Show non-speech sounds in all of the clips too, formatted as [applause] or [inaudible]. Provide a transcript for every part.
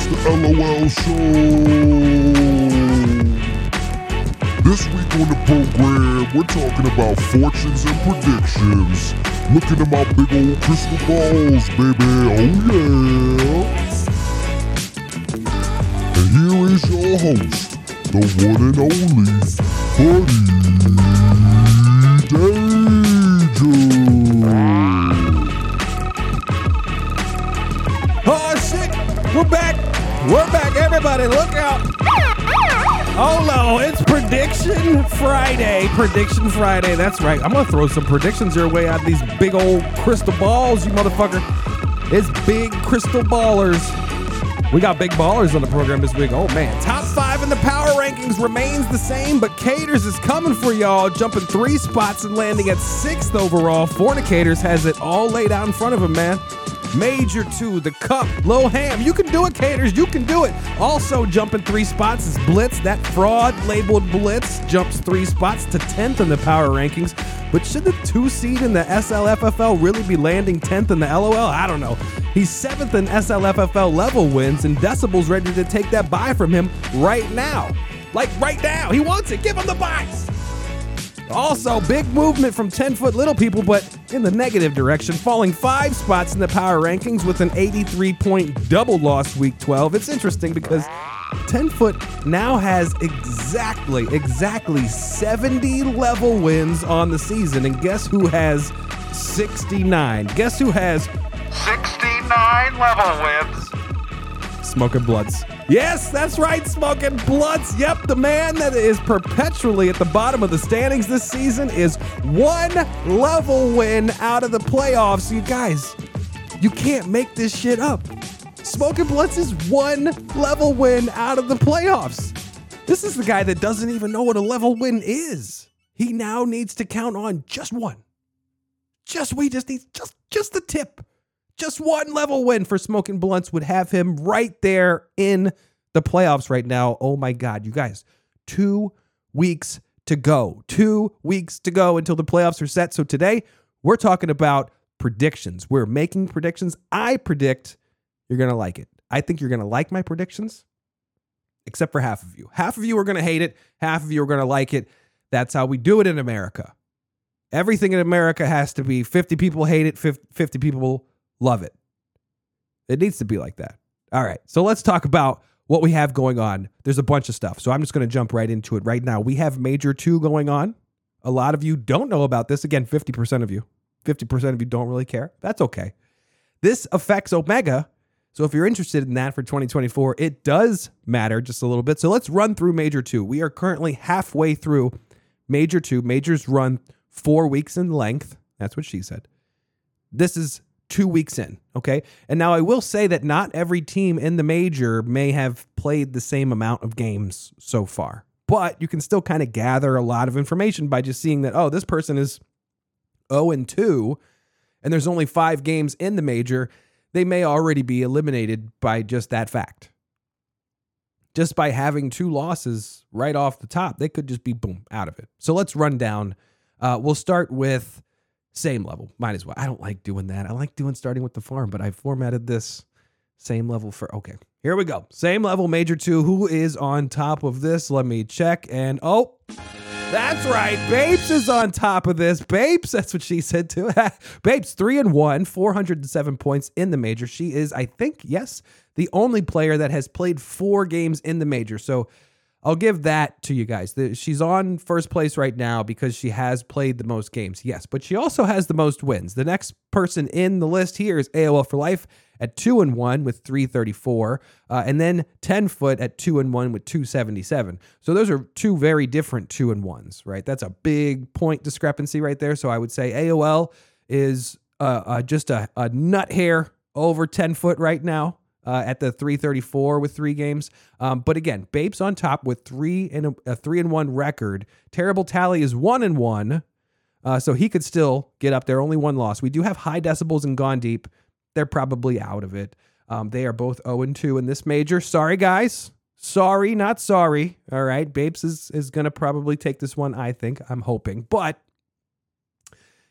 It's the LOL Show. This week on the program, we're talking about fortunes and predictions. Looking at my big old crystal balls, baby. Oh, yeah. And here is your host, the one and only Buddy Danger. Oh shit! We're back! We're back, everybody! Look out! Oh no, it's Prediction Friday. Prediction Friday. That's right. I'm gonna throw some predictions your way out of these big old crystal balls, you motherfucker. It's big crystal ballers. We got big ballers on the program this week. Oh man, top five in the power rankings remains the same, but Caters is coming for y'all, jumping three spots and landing at sixth overall. Fornicators has it all laid out in front of him, man. Major two, the cup, low ham. You can do it, Caters. You can do it. Also jumping three spots is Blitz. That fraud labeled Blitz jumps three spots to 10th in the power rankings. But should the two seed in the SLFFL really be landing 10th in the LOL? I don't know. He's seventh in SLFFL level wins, and Decibel's ready to take that buy from him right now. Like right now. He wants it. Give him the buys. Also, big movement from 10 foot little people, but in the negative direction, falling five spots in the power rankings with an 83 point double loss week 12. It's interesting because 10 foot now has exactly, exactly 70 level wins on the season. And guess who has 69? Guess who has 69 level wins. Smoking Blunts. Yes, that's right, Smoking Blunts. Yep, the man that is perpetually at the bottom of the standings this season is one level win out of the playoffs. You guys, you can't make this shit up. Smoking Blunts is one level win out of the playoffs. This is the guy that doesn't even know what a level win is. He now needs to count on just one. Just we just need just just the tip. Just one level win for Smoking Blunts would have him right there in the playoffs right now. Oh my God, you guys, two weeks to go. Two weeks to go until the playoffs are set. So today we're talking about predictions. We're making predictions. I predict you're going to like it. I think you're going to like my predictions, except for half of you. Half of you are going to hate it, half of you are going to like it. That's how we do it in America. Everything in America has to be 50 people hate it, 50 people Love it. It needs to be like that. All right. So let's talk about what we have going on. There's a bunch of stuff. So I'm just going to jump right into it right now. We have Major 2 going on. A lot of you don't know about this. Again, 50% of you. 50% of you don't really care. That's okay. This affects Omega. So if you're interested in that for 2024, it does matter just a little bit. So let's run through Major 2. We are currently halfway through Major 2. Majors run four weeks in length. That's what she said. This is two weeks in. Okay. And now I will say that not every team in the major may have played the same amount of games so far, but you can still kind of gather a lot of information by just seeing that, oh, this person is 0 and 2, and there's only five games in the major. They may already be eliminated by just that fact. Just by having two losses right off the top, they could just be boom out of it. So let's run down. Uh, we'll start with same level. Might as well. I don't like doing that. I like doing starting with the farm, but I formatted this same level for okay. Here we go. Same level, major two. Who is on top of this? Let me check. And oh, that's right. Babes is on top of this. Babes, [laughs] that's what she said too. [laughs] Babes, three and one, 407 points in the major. She is, I think, yes, the only player that has played four games in the major. So I'll give that to you guys. She's on first place right now because she has played the most games. Yes, but she also has the most wins. The next person in the list here is AOL for Life at 2 and 1 with 334 uh, and then 10 foot at 2 and 1 with 277. So those are two very different 2 and 1s, right? That's a big point discrepancy right there. So I would say AOL is uh, uh, just a, a nut hair over 10 foot right now uh, at the 334 with three games. Um, but again, Babes on top with three and a, a, three and one record. Terrible tally is one and one, uh, so he could still get up there. Only one loss. We do have high decibels and gone deep. They're probably out of it. Um, they are both 0 and 2 in this major. Sorry, guys. Sorry, not sorry. All right. Babes is, is going to probably take this one, I think. I'm hoping. But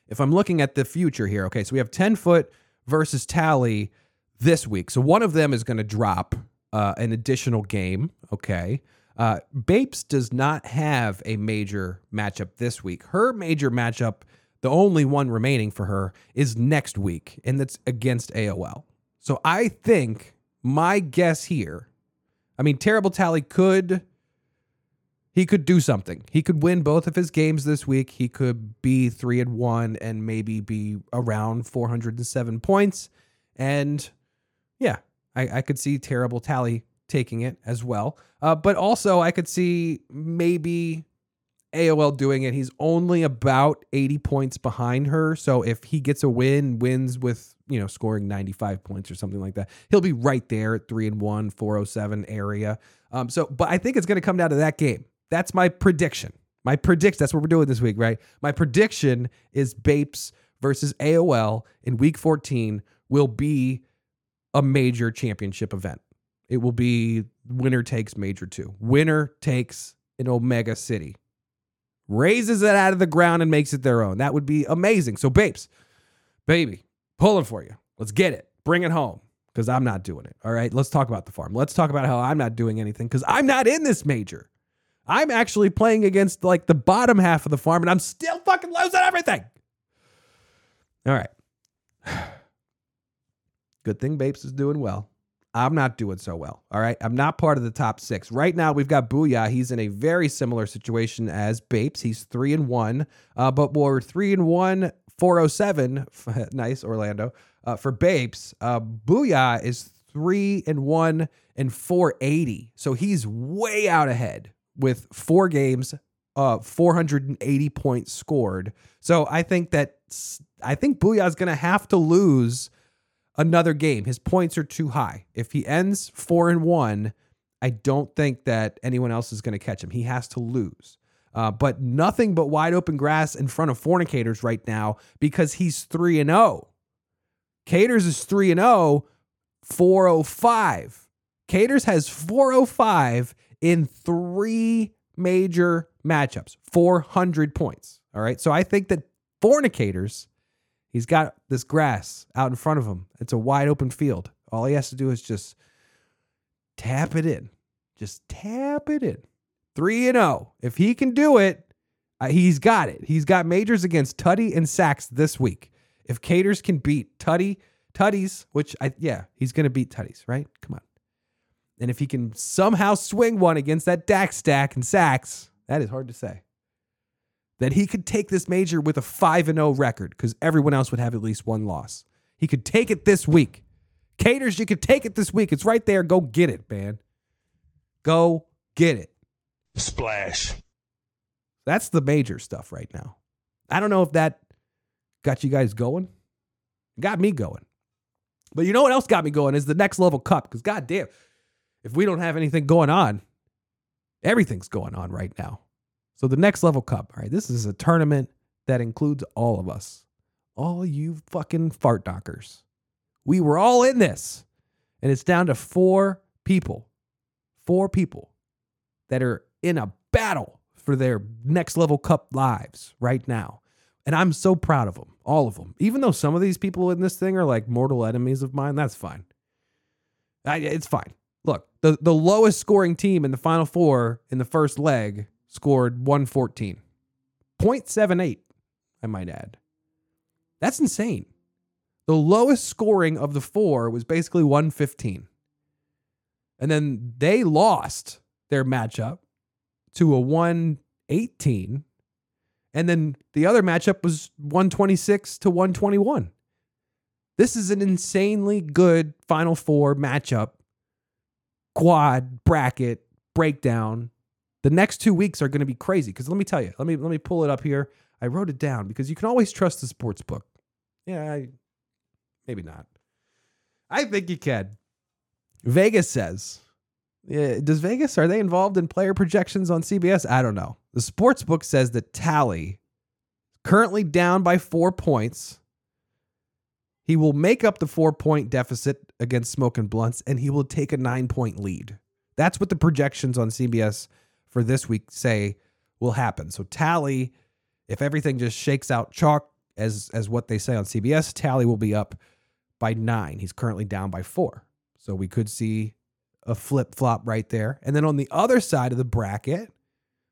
if I'm looking at the future here, okay, so we have 10 foot versus tally this week. So one of them is going to drop uh, an additional game. Okay. Uh, Bapes does not have a major matchup this week. Her major matchup, the only one remaining for her, is next week, and that's against AOL. So I think my guess here, I mean, Terrible Tally could he could do something. He could win both of his games this week. He could be three and one and maybe be around 407 points. And yeah, I, I could see terrible tally taking it as well. Uh, but also, I could see maybe AOL doing it. He's only about 80 points behind her. So if he gets a win, wins with, you know, scoring 95 points or something like that, he'll be right there at three and one, 407 area. Um, so, but I think it's going to come down to that game. That's my prediction. My predict that's what we're doing this week, right? My prediction is Bapes versus AOL in week 14 will be a major championship event. It will be winner takes major two. Winner takes an Omega City. Raises it out of the ground and makes it their own. That would be amazing. So, Bapes, baby, pulling for you. Let's get it. Bring it home because I'm not doing it. All right. Let's talk about the farm. Let's talk about how I'm not doing anything because I'm not in this major. I'm actually playing against like the bottom half of the farm and I'm still fucking losing everything. All right. [sighs] Good thing Bapes is doing well. I'm not doing so well. All right. I'm not part of the top six. Right now, we've got Booyah. He's in a very similar situation as Bapes. He's three and one, uh, but we're three and one, 407. [laughs] nice, Orlando. Uh, for Bapes, uh, Booyah is three and one and 480. So he's way out ahead with four games, uh, 480 points scored. So I think that I think Booyah is going to have to lose another game. His points are too high. If he ends four and one, I don't think that anyone else is going to catch him. He has to lose. Uh, but nothing but wide open grass in front of fornicators right now because he's 3 and 0. Caters is 3 and 0, 405. Caters has 405 in three major matchups, 400 points. All right. So I think that fornicators, he's got this grass out in front of him. It's a wide open field. All he has to do is just tap it in. Just tap it in. 3 and 0. If he can do it, uh, he's got it. He's got majors against Tutty and Sachs this week. If Caters can beat Tutty, Tutty's, which I yeah, he's going to beat Tutty's, right? Come on. And if he can somehow swing one against that Dax stack and Sachs, that is hard to say. That he could take this major with a 5 and 0 record because everyone else would have at least one loss. He could take it this week. Caters, you could take it this week. It's right there. Go get it, man. Go get it. Splash. That's the major stuff right now. I don't know if that got you guys going. Got me going. But you know what else got me going is the next level cup. Because goddamn, if we don't have anything going on, everything's going on right now. So the next level cup, all right, this is a tournament that includes all of us, all you fucking fart knockers. We were all in this, and it's down to four people, four people that are in a battle for their next level cup lives right now. And I'm so proud of them, all of them. Even though some of these people in this thing are like mortal enemies of mine, that's fine. I, it's fine. Look, the, the lowest scoring team in the final four in the first leg scored 114. 0.78, I might add. That's insane. The lowest scoring of the four was basically 115. And then they lost their matchup to a 118. And then the other matchup was 126 to 121. This is an insanely good Final Four matchup quad bracket breakdown. The next two weeks are going to be crazy because let me tell you, let me let me pull it up here. I wrote it down because you can always trust the sports book. Yeah, I, maybe not. I think you can. Vegas says, yeah, does Vegas are they involved in player projections on CBS? I don't know. The sports book says that Tally currently down by four points. He will make up the four point deficit against Smoke and Blunts and he will take a nine point lead. That's what the projections on CBS for this week say will happen. So Tally, if everything just shakes out chalk as as what they say on CBS, Tally will be up by nine. He's currently down by four. So we could see a flip flop right there. And then on the other side of the bracket,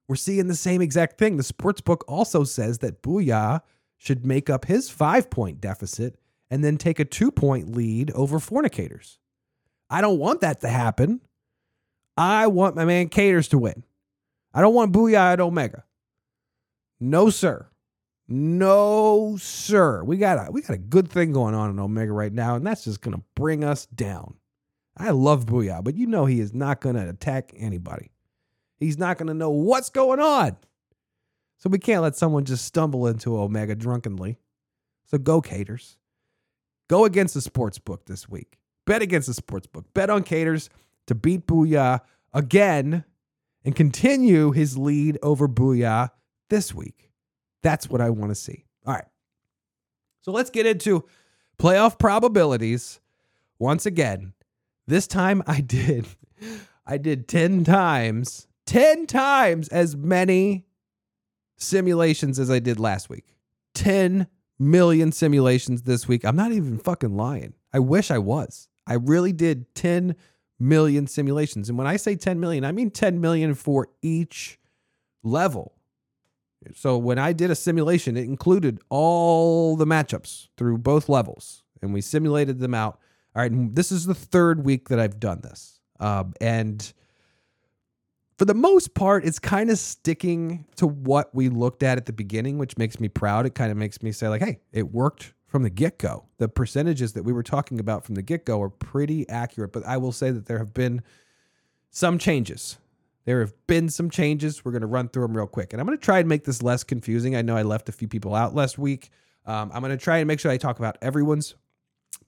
we're seeing the same exact thing. The sports book also says that Booyah should make up his five point deficit and then take a two point lead over fornicators. I don't want that to happen. I want my man Caters to win. I don't want Booyah at Omega. No, sir. No, sir. We got a we got a good thing going on in Omega right now, and that's just gonna bring us down. I love Booyah, but you know he is not gonna attack anybody. He's not gonna know what's going on. So we can't let someone just stumble into Omega drunkenly. So go caters. Go against the sports book this week. Bet against the sports book. Bet on caters to beat Booyah again and continue his lead over Booyah this week. That's what I want to see. All right. So let's get into playoff probabilities once again. This time I did [laughs] I did 10 times, 10 times as many simulations as I did last week. 10 million simulations this week. I'm not even fucking lying. I wish I was. I really did 10 million simulations. And when I say 10 million, I mean 10 million for each level. So when I did a simulation, it included all the matchups through both levels and we simulated them out. All right. This is the third week that I've done this. Um, and for the most part, it's kind of sticking to what we looked at at the beginning, which makes me proud. It kind of makes me say, like, hey, it worked from the get go. The percentages that we were talking about from the get go are pretty accurate, but I will say that there have been some changes. There have been some changes. We're going to run through them real quick. And I'm going to try and make this less confusing. I know I left a few people out last week. Um, I'm going to try and make sure I talk about everyone's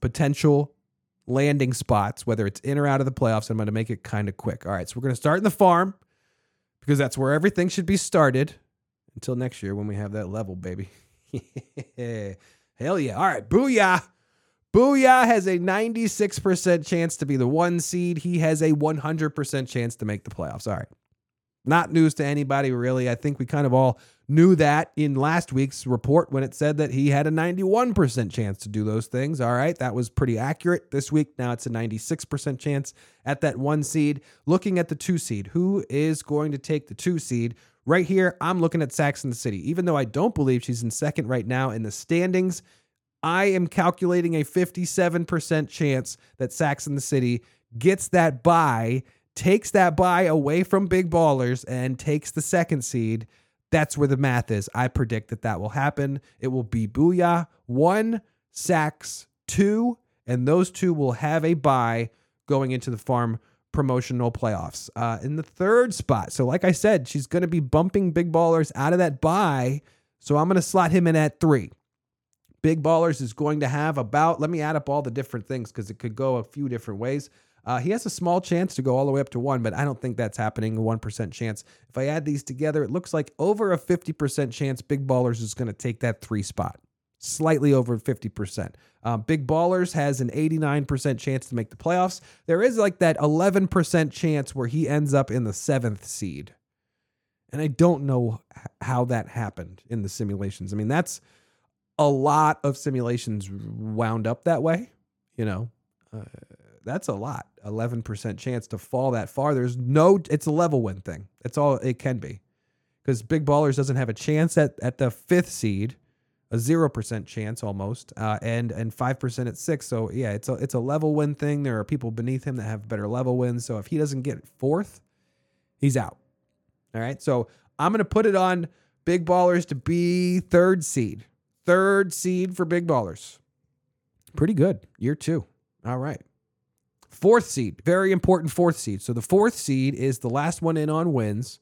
potential landing spots, whether it's in or out of the playoffs. I'm going to make it kind of quick. All right. So we're going to start in the farm because that's where everything should be started until next year when we have that level, baby. [laughs] Hell yeah. All right. Booyah. Booyah has a 96% chance to be the one seed. He has a 100% chance to make the playoffs. All right. Not news to anybody, really. I think we kind of all knew that in last week's report when it said that he had a 91% chance to do those things. All right, that was pretty accurate. This week, now it's a 96% chance at that one seed. Looking at the two seed, who is going to take the two seed? Right here, I'm looking at Saxon the City. Even though I don't believe she's in second right now in the standings, I am calculating a 57% chance that Saxon the City gets that buy, takes that buy away from Big Ballers, and takes the second seed. That's where the math is. I predict that that will happen. It will be Booyah, one, Sax, two, and those two will have a bye going into the farm promotional playoffs. Uh, in the third spot, so like I said, she's going to be bumping Big Ballers out of that bye. So I'm going to slot him in at three. Big Ballers is going to have about, let me add up all the different things because it could go a few different ways. Uh, he has a small chance to go all the way up to one, but I don't think that's happening. A 1% chance. If I add these together, it looks like over a 50% chance Big Ballers is going to take that three spot. Slightly over 50%. Um, Big Ballers has an 89% chance to make the playoffs. There is like that 11% chance where he ends up in the seventh seed. And I don't know how that happened in the simulations. I mean, that's a lot of simulations wound up that way, you know. Uh, that's a lot. 11% chance to fall that far. There's no, it's a level win thing. That's all it can be. Because Big Ballers doesn't have a chance at, at the fifth seed, a 0% chance almost, uh, and and 5% at six. So yeah, it's a, it's a level win thing. There are people beneath him that have better level wins. So if he doesn't get fourth, he's out. All right. So I'm going to put it on Big Ballers to be third seed. Third seed for Big Ballers. Pretty good. Year two. All right. Fourth seed, very important fourth seed. So the fourth seed is the last one in on wins.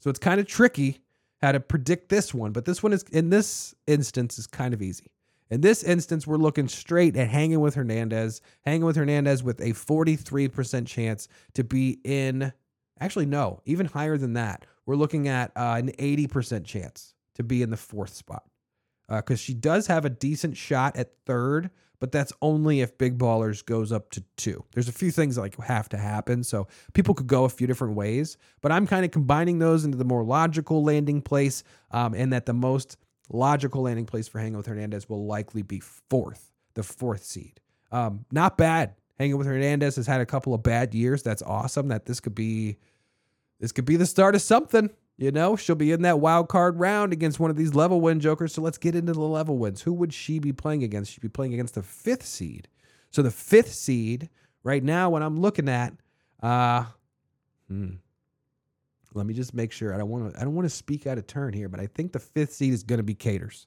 So it's kind of tricky how to predict this one, but this one is in this instance is kind of easy. In this instance, we're looking straight at hanging with Hernandez, hanging with Hernandez with a 43% chance to be in. Actually, no, even higher than that. We're looking at uh, an 80% chance to be in the fourth spot because uh, she does have a decent shot at third, but that's only if Big Ballers goes up to two. There's a few things that like have to happen, so people could go a few different ways. But I'm kind of combining those into the more logical landing place, um, and that the most logical landing place for Hanging with Hernandez will likely be fourth, the fourth seed. Um, not bad Hanging with Hernandez has had a couple of bad years. That's awesome. That this could be this could be the start of something. You know, she'll be in that wild card round against one of these level win jokers. So let's get into the level wins. Who would she be playing against? She'd be playing against the fifth seed. So the fifth seed right now, when I'm looking at, uh, hmm, let me just make sure. I don't want to. I don't want to speak out of turn here, but I think the fifth seed is going to be Caters.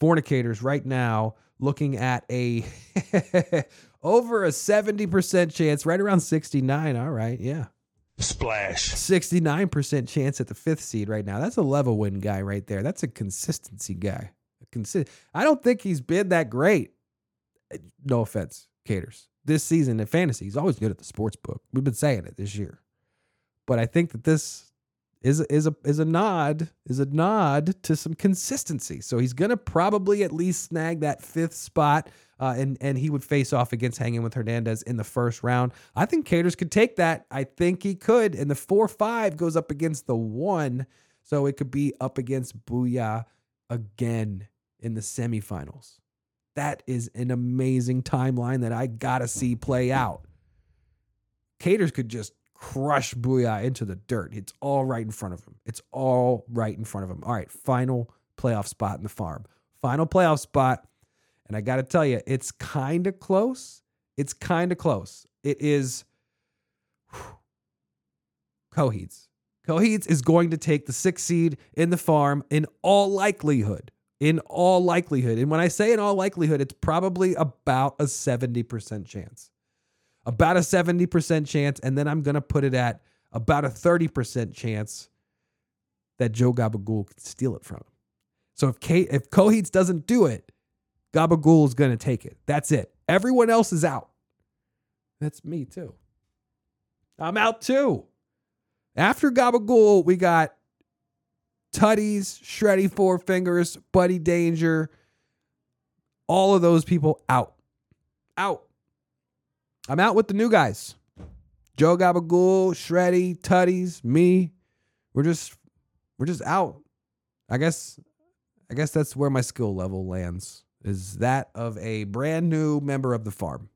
Fornicators right now looking at a [laughs] over a seventy percent chance, right around sixty nine. All right, yeah, Splash. 69% chance at the fifth seed right now. That's a level win guy right there. That's a consistency guy. A consi- I don't think he's been that great. No offense, Caters. This season in fantasy, he's always good at the sports book. We've been saying it this year. But I think that this is is a is a nod is a nod to some consistency. So he's gonna probably at least snag that fifth spot, uh, and and he would face off against hanging with Hernandez in the first round. I think Caters could take that. I think he could. And the four five goes up against the one, so it could be up against Booyah again in the semifinals. That is an amazing timeline that I gotta see play out. Caters could just crush Booyah into the dirt. It's all right in front of him. It's all right in front of him. All right, final playoff spot in the farm. Final playoff spot. And I got to tell you, it's kind of close. It's kind of close. It is whew, Coheeds. Coheeds is going to take the sixth seed in the farm in all likelihood. In all likelihood. And when I say in all likelihood, it's probably about a 70% chance about a 70% chance, and then I'm going to put it at about a 30% chance that Joe Gabagool could steal it from him. So if Kate, if Coheeds doesn't do it, Gabagool is going to take it. That's it. Everyone else is out. That's me too. I'm out too. After Gabagool, we got Tutties, Shreddy Four Fingers, Buddy Danger, all of those people out. Out. I'm out with the new guys. Joe Gabagool, Shreddy, Tutties, me. We're just we're just out. I guess I guess that's where my skill level lands. Is that of a brand new member of the farm.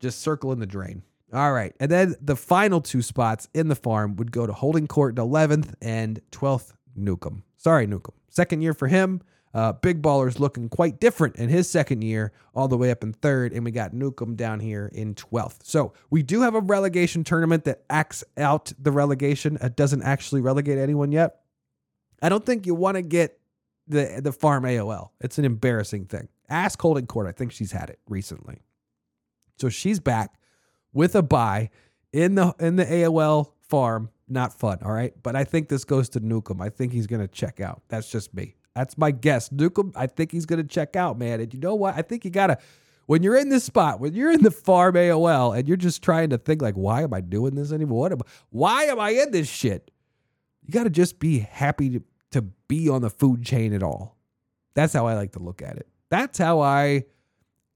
Just circling the drain. All right. And then the final two spots in the farm would go to Holding Court in 11th and 12th Newcomb. Sorry, Newcomb. Second year for him. Uh, Big Baller's looking quite different in his second year, all the way up in third, and we got Newcomb down here in 12th. So we do have a relegation tournament that acts out the relegation. It doesn't actually relegate anyone yet. I don't think you want to get the the farm AOL. It's an embarrassing thing. Ask Holding Court. I think she's had it recently. So she's back with a buy in the in the AOL farm. Not fun, all right. But I think this goes to Newcomb. I think he's gonna check out. That's just me. That's my guess. Newcomb, I think he's to check out, man. And you know what? I think you got to, when you're in this spot, when you're in the farm AOL and you're just trying to think, like, why am I doing this anymore? What am, why am I in this shit? You got to just be happy to, to be on the food chain at all. That's how I like to look at it. That's how I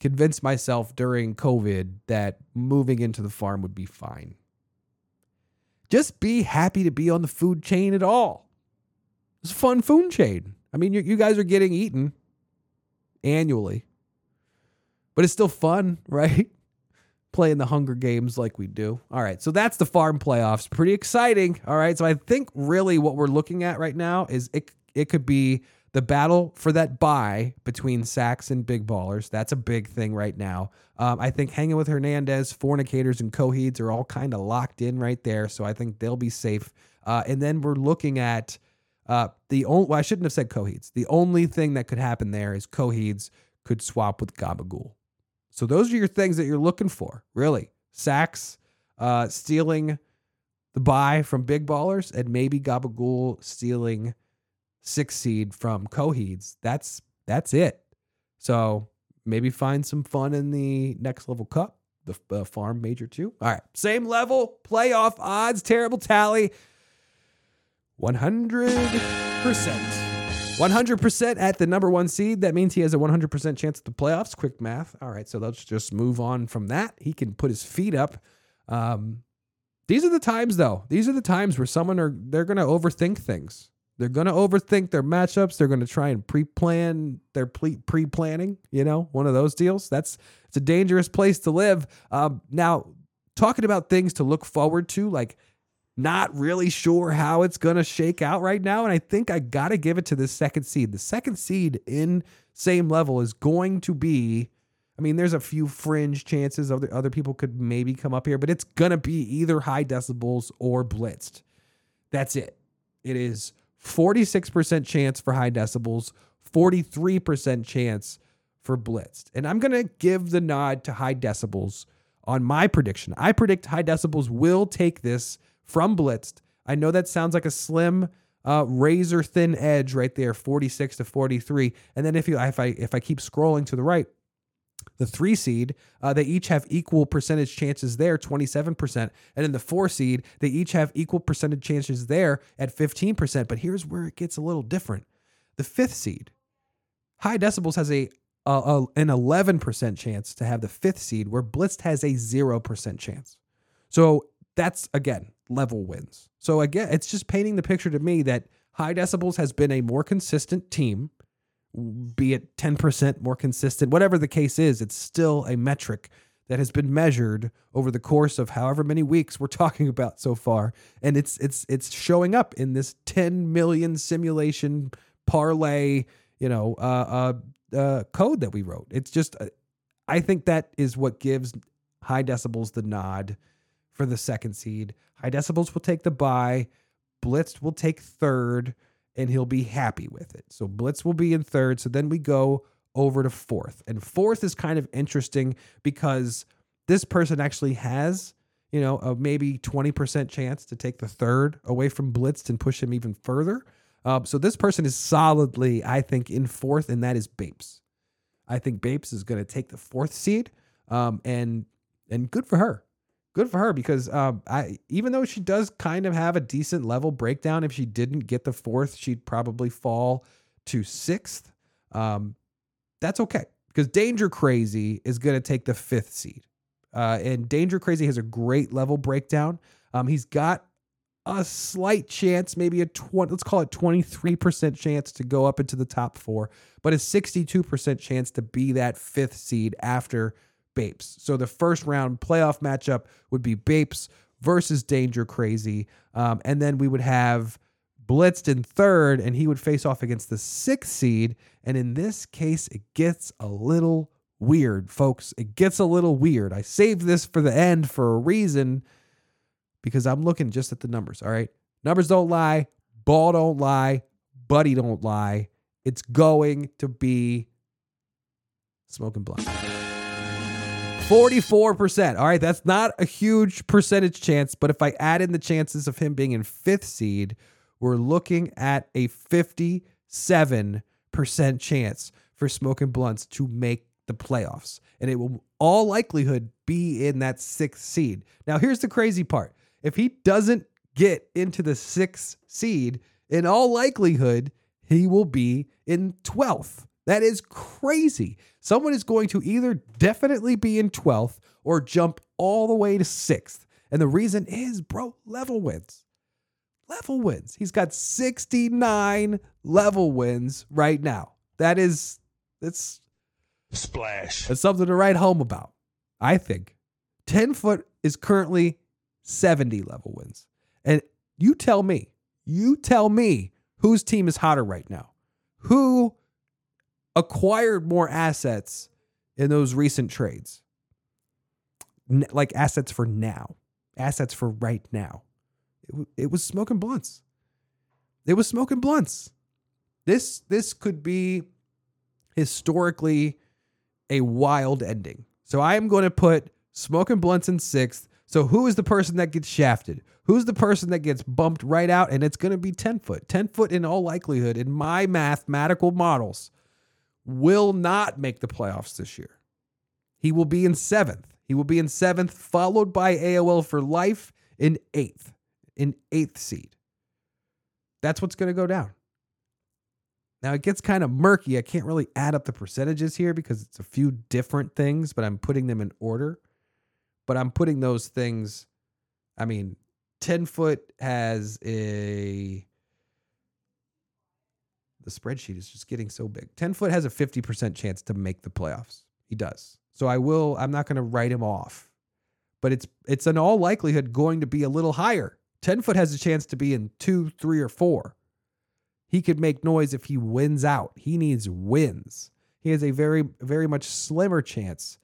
convinced myself during COVID that moving into the farm would be fine. Just be happy to be on the food chain at all. It's a fun food chain. I mean, you, you guys are getting eaten annually, but it's still fun, [laughs] right? Playing the Hunger Games like we do. All right, so that's the farm playoffs. Pretty exciting. All right, so I think really what we're looking at right now is it. It could be the battle for that buy between Sacks and Big Ballers. That's a big thing right now. Um, I think hanging with Hernandez, Fornicators, and Coheeds are all kind of locked in right there. So I think they'll be safe. Uh, and then we're looking at uh, the only well, I shouldn't have said Coheeds. The only thing that could happen there is Coheeds could swap with Gabagool. So those are your things that you're looking for, really. Sacks, uh, stealing the buy from big ballers, and maybe Gabagool stealing six seed from Coheeds. That's that's it. So maybe find some fun in the next level cup, the uh, farm major two. All right, same level playoff odds, terrible tally. 100%. 100% at the number one seed. That means he has a 100% chance at the playoffs. Quick math. All right, so let's just move on from that. He can put his feet up. Um, these are the times, though. These are the times where someone are they're going to overthink things. They're going to overthink their matchups. They're going to try and pre-plan their pre planning. You know, one of those deals. That's it's a dangerous place to live. Um, now, talking about things to look forward to, like not really sure how it's going to shake out right now. And I think I got to give it to the second seed. The second seed in same level is going to be, I mean, there's a few fringe chances other, other people could maybe come up here, but it's going to be either high decibels or blitzed. That's it. It is 46% chance for high decibels, 43% chance for blitzed. And I'm going to give the nod to high decibels on my prediction. I predict high decibels will take this from blitzed. I know that sounds like a slim uh, razor thin edge right there, 46 to 43. And then if you if I if I keep scrolling to the right, the three seed, uh, they each have equal percentage chances there, 27%. And in the four seed, they each have equal percentage chances there at 15%. But here's where it gets a little different. The fifth seed, high decibels has a, a, a an 11% chance to have the fifth seed, where blitzed has a 0% chance. So that's again level wins. So again, it's just painting the picture to me that High Decibels has been a more consistent team, be it 10% more consistent, whatever the case is, it's still a metric that has been measured over the course of however many weeks we're [laughs] talking about so far and it's it's it's showing up in this 10 million simulation parlay you know uh, uh, uh, code that we wrote it's just uh, i think that is what gives high decibels the nod for the second seed. High Decibels will take the bye. Blitz will take third, and he'll be happy with it. So Blitz will be in third. So then we go over to fourth. And fourth is kind of interesting because this person actually has, you know, a maybe 20% chance to take the third away from Blitz and push him even further. Um, so this person is solidly, I think, in fourth, and that is Bapes. I think Bapes is going to take the fourth seed, um, and and good for her good for her because um, I even though she does kind of have a decent level breakdown, if she didn't get the fourth, she'd probably fall to sixth. Um, that's okay because Danger Crazy is going to take the fifth seed, uh, and Danger Crazy has a great level breakdown. Um, he's got a slight chance, maybe a 20, let's call it 23% chance to go up into the top four, but a 62% chance to be that fifth seed after Bapes. So the first round playoff matchup would be Bapes versus Danger Crazy. Um, and then we would have Blitzed in third, and he would face off against the sixth seed. And in this case, it gets a little weird, folks. It gets a little weird. I saved this for the end for a reason because I'm looking just at the numbers. All right. Numbers don't lie, ball don't lie, buddy don't lie. It's going to be smoking blunt. 44%. All right, that's not a huge percentage chance, but if I add in the chances of him being in fifth seed, we're looking at a 57% chance for Smoking Blunts to make the playoffs. And it will all likelihood be in that sixth seed. Now, here's the crazy part. If he doesn't get into the sixth seed, in all likelihood, he will be in 12th. That is crazy. Someone is going to either definitely be in 12th or jump all the way to 6th. And the reason is, bro, level wins. Level wins. He's got 69 level wins right now. That is, it's splash. That's something to write home about, I think. 10 foot is currently 70 level wins. And you tell me, you tell me whose team is hotter right now. Who acquired more assets in those recent trades. N- like assets for now, assets for right now. It, w- it was smoking blunts. It was smoking blunts. This this could be historically a wild ending. So I am going to put smoking blunts in sixth. So who is the person that gets shafted? Who's the person that gets bumped right out? And it's going to be 10 foot. 10 foot in all likelihood in my mathematical models will not make the playoffs this year. He will be in seventh. He will be in seventh, followed by AOL for life in eighth, in eighth seed. That's what's going to go down. Now it gets kind of murky. I can't really add up the percentages here because it's a few different things, but I'm putting them in order. But I'm putting those things, I mean, 10 foot has a the spreadsheet is just getting so big. 10 foot has a 50% chance to make the playoffs. He does. So I will, I'm not going to write him off, but it's, it's in all likelihood going to be a little higher. 10 foot has a chance to be in two, three, or four. He could make noise if he wins out. He needs wins. He has a very, very much slimmer chance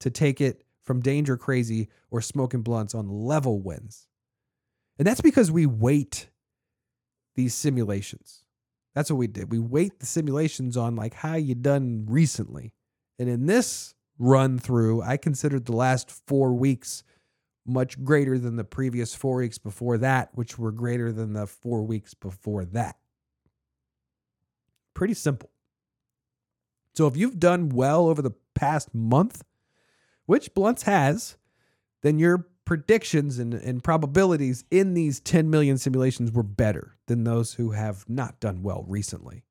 to take it from danger crazy or smoking blunts on level wins. And that's because we weight these simulations. That's what we did. We weight the simulations on like how you done recently. And in this run through, I considered the last four weeks much greater than the previous four weeks before that, which were greater than the four weeks before that. Pretty simple. So if you've done well over the past month, which Blunts has, then your predictions and, and probabilities in these 10 million simulations were better than those who have not done well recently.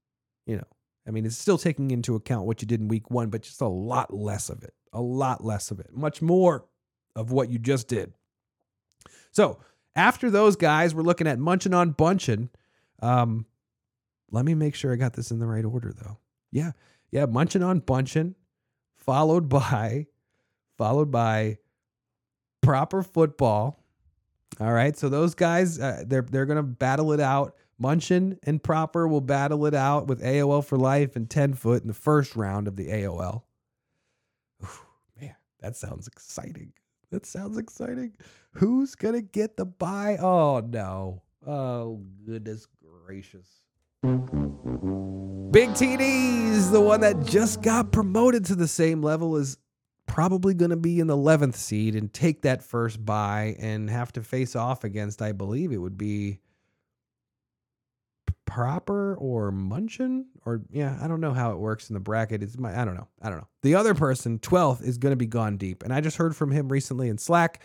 You know, I mean, it's still taking into account what you did in week one, but just a lot less of it, a lot less of it, much more of what you just did. So after those guys, we're looking at munching on bunching. Um, let me make sure I got this in the right order, though. Yeah, yeah, munching on bunching, followed by, followed by proper football. All right, so those guys, uh, they're they're gonna battle it out. Munchin and Proper will battle it out with AOL for life and ten foot in the first round of the AOL. Man, that sounds exciting. That sounds exciting. Who's gonna get the buy? Oh no! Oh goodness gracious! Big TD's the one that just got promoted to the same level as probably going to be in the 11th seed and take that first buy and have to face off against, I believe it would be proper or munchin? Or yeah i don't know how it works in the bracket. It's my i don't know. I don't know. The other person 12th is going to be gone deep. And i just heard from him recently in slack.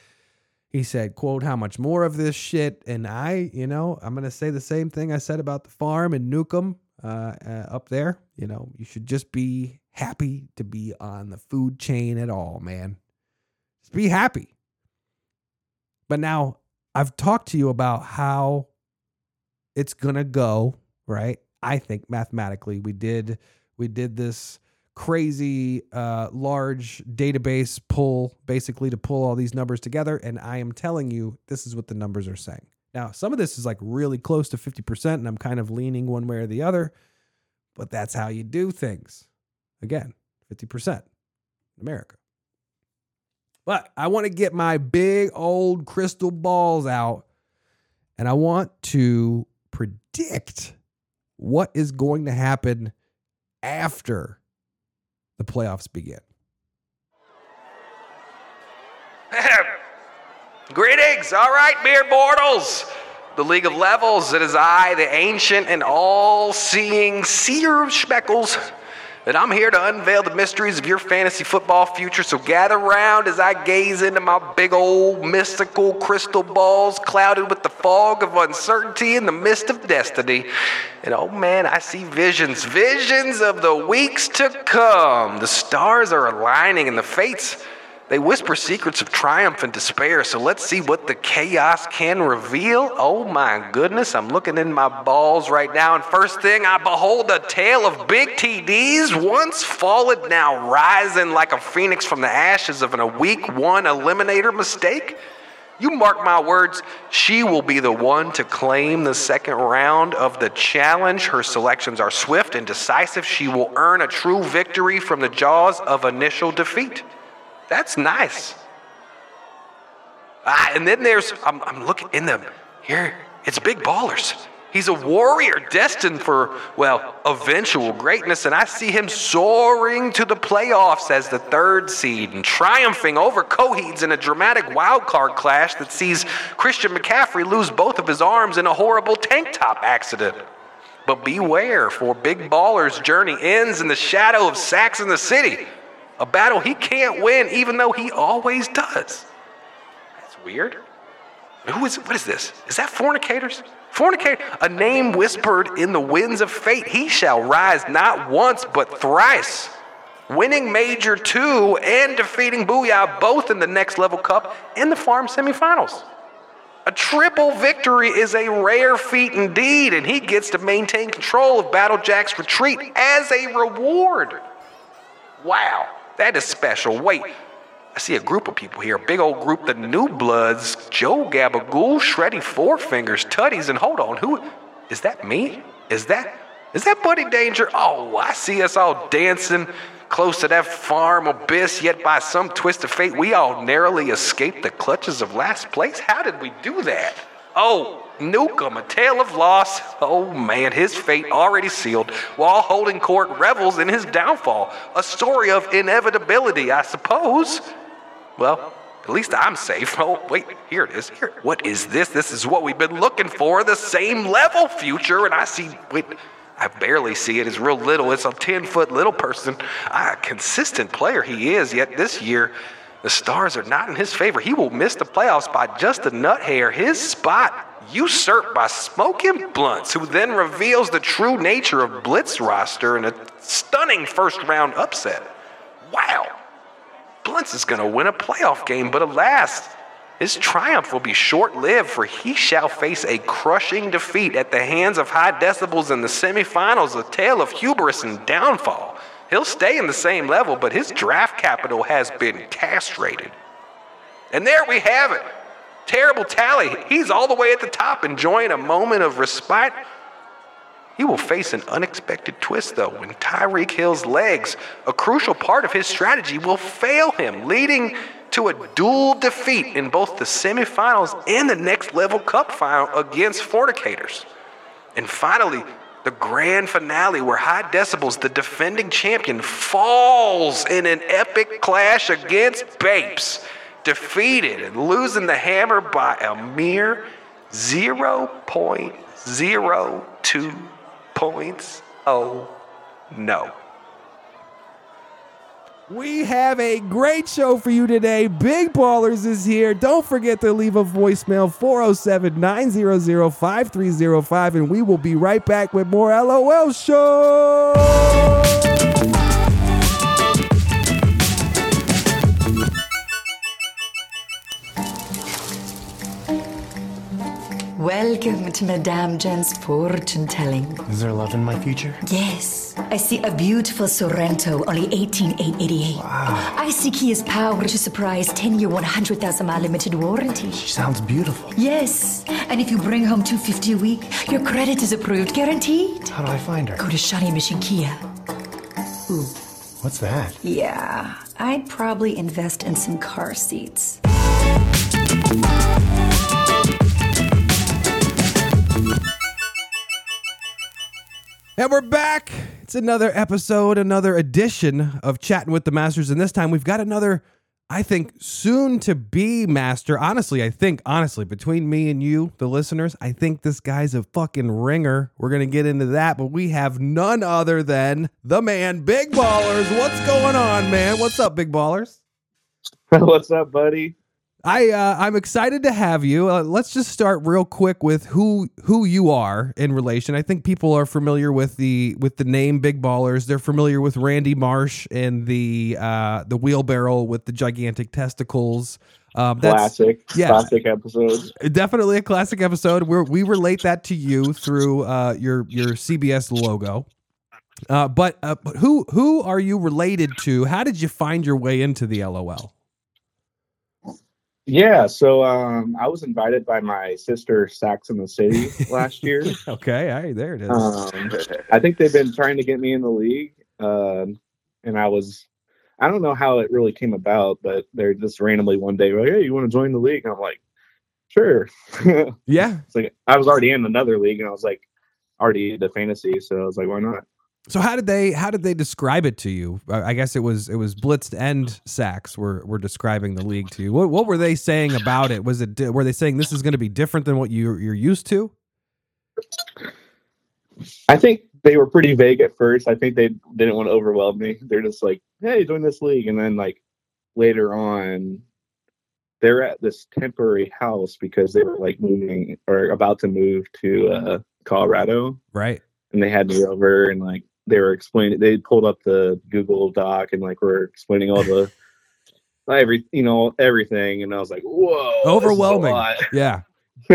He said quote how much more of this shit? And i you know i'm going to say the same thing i said about the farm in Newcomb uh, uh, up there. You know you should just be happy to be on the food chain at all man. Just be happy. But now i've talked to you about how it's gonna go right? I think mathematically we did we did this crazy uh, large database pull basically to pull all these numbers together and i am telling you this is what the numbers are saying. Now some of this is like really close to 50% and i'm kind of leaning one way or the other but that's how you do things again 50% america but i want to get my big old crystal balls out and i want to predict what is going to happen after the playoffs begin. Greetings, all right, mere mortals. The League of Levels, it is I, the ancient and all seeing seer of speckles, and I'm here to unveil the mysteries of your fantasy football future. So gather round as I gaze into my big old mystical crystal balls clouded with the fog of uncertainty and the mist of destiny. And oh man, I see visions, visions of the weeks to come. The stars are aligning and the fates. They whisper secrets of triumph and despair, so let's see what the chaos can reveal. Oh my goodness, I'm looking in my balls right now, and first thing I behold a tale of big TDs, once fallen, now rising like a phoenix from the ashes of a week one eliminator mistake. You mark my words, she will be the one to claim the second round of the challenge. Her selections are swift and decisive. She will earn a true victory from the jaws of initial defeat. That's nice. Ah, and then there's, I'm, I'm looking in them. Here, it's Big Ballers. He's a warrior destined for, well, eventual greatness, and I see him soaring to the playoffs as the third seed and triumphing over Coheeds in a dramatic wild card clash that sees Christian McCaffrey lose both of his arms in a horrible tank top accident. But beware, for Big Baller's journey ends in the shadow of Sacks in the City, a battle he can't win, even though he always does. That's weird. Who is, what is this? Is that fornicators? Fornicator, a name whispered in the winds of fate. He shall rise not once, but thrice. Winning Major 2 and defeating Booyah both in the next level cup and the farm semifinals. A triple victory is a rare feat indeed, and he gets to maintain control of Battlejack's retreat as a reward. Wow, that is special. Wait, I see a group of people here, big old group, the New Bloods, Joe Gabagool, Shreddy Four Fingers, Tutties, and hold on, who is that me? Is that is that Buddy Danger? Oh, I see us all dancing close to that farm abyss, yet by some twist of fate, we all narrowly escaped the clutches of last place. How did we do that? Oh, Nukem, a tale of loss. Oh man, his fate already sealed while holding court revels in his downfall. A story of inevitability, I suppose. Well, at least I'm safe. Oh, wait, here it is. Here. What is this? This is what we've been looking for the same level future. And I see, wait, I barely see it. It's real little. It's a 10 foot little person. A consistent player he is, yet this year, the stars are not in his favor. He will miss the playoffs by just a nut hair. His spot usurped by Smoking Blunts, who then reveals the true nature of Blitz roster in a stunning first round upset. Wow. Blunts is going to win a playoff game, but alas, his triumph will be short lived, for he shall face a crushing defeat at the hands of high decibels in the semifinals, a tale of hubris and downfall. He'll stay in the same level, but his draft capital has been castrated. And there we have it. Terrible tally. He's all the way at the top, enjoying a moment of respite. He will face an unexpected twist, though, when Tyreek Hill's legs, a crucial part of his strategy, will fail him, leading to a dual defeat in both the semifinals and the next level cup final against Fornicators. And finally, the grand finale where High Decibels, the defending champion, falls in an epic clash against Bapes, defeated and losing the hammer by a mere 0.02 points. Oh no. We have a great show for you today. Big Ballers is here. Don't forget to leave a voicemail 407 900 5305, and we will be right back with more LOL Show. Welcome to Madame Jen's fortune telling. Is there love in my future? Yes, I see a beautiful Sorento, only 18888. Wow. I see Kia's power to surprise 10 year, 100,000 mile limited warranty. She sounds beautiful. Yes, and if you bring home 250 a week, your credit is approved, guaranteed. How do I find her? Go to Shawnee Mission Kia. Ooh, What's that? yeah, I'd probably invest in some car seats. And we're back. It's another episode, another edition of Chatting with the Masters. And this time we've got another, I think, soon to be master. Honestly, I think, honestly, between me and you, the listeners, I think this guy's a fucking ringer. We're going to get into that, but we have none other than the man, Big Ballers. What's going on, man? What's up, Big Ballers? [laughs] What's up, buddy? I uh, I'm excited to have you. Uh, let's just start real quick with who who you are in relation. I think people are familiar with the with the name Big Ballers. They're familiar with Randy Marsh and the uh, the wheelbarrow with the gigantic testicles. Um, that's Classic, yeah. classic episode. definitely a classic episode. Where we relate that to you through uh, your your CBS logo. Uh, but uh, but who who are you related to? How did you find your way into the LOL? Yeah, so um, I was invited by my sister Sax in the City last year. [laughs] Okay, all right, there it is. um, I think they've been trying to get me in the league, um, and I was. I don't know how it really came about, but they're just randomly one day like, "Hey, you want to join the league?" And I'm like, "Sure." [laughs] yeah. it's like I was already in another league, and I was like, already into fantasy, so I was like, "Why not?" So how did they how did they describe it to you? I guess it was it was Blitzed and Sacks were were describing the league to you. What what were they saying about it? Was it were they saying this is going to be different than what you you're used to? I think they were pretty vague at first. I think they didn't want to overwhelm me. They're just like, "Hey, join this league," and then like later on, they're at this temporary house because they were like moving or about to move to uh, Colorado, Right. and they had me over and like they were explaining. They pulled up the Google Doc and like were explaining all the [laughs] every you know everything, and I was like, "Whoa, this is a Overwhelming. [laughs] Yeah. [laughs]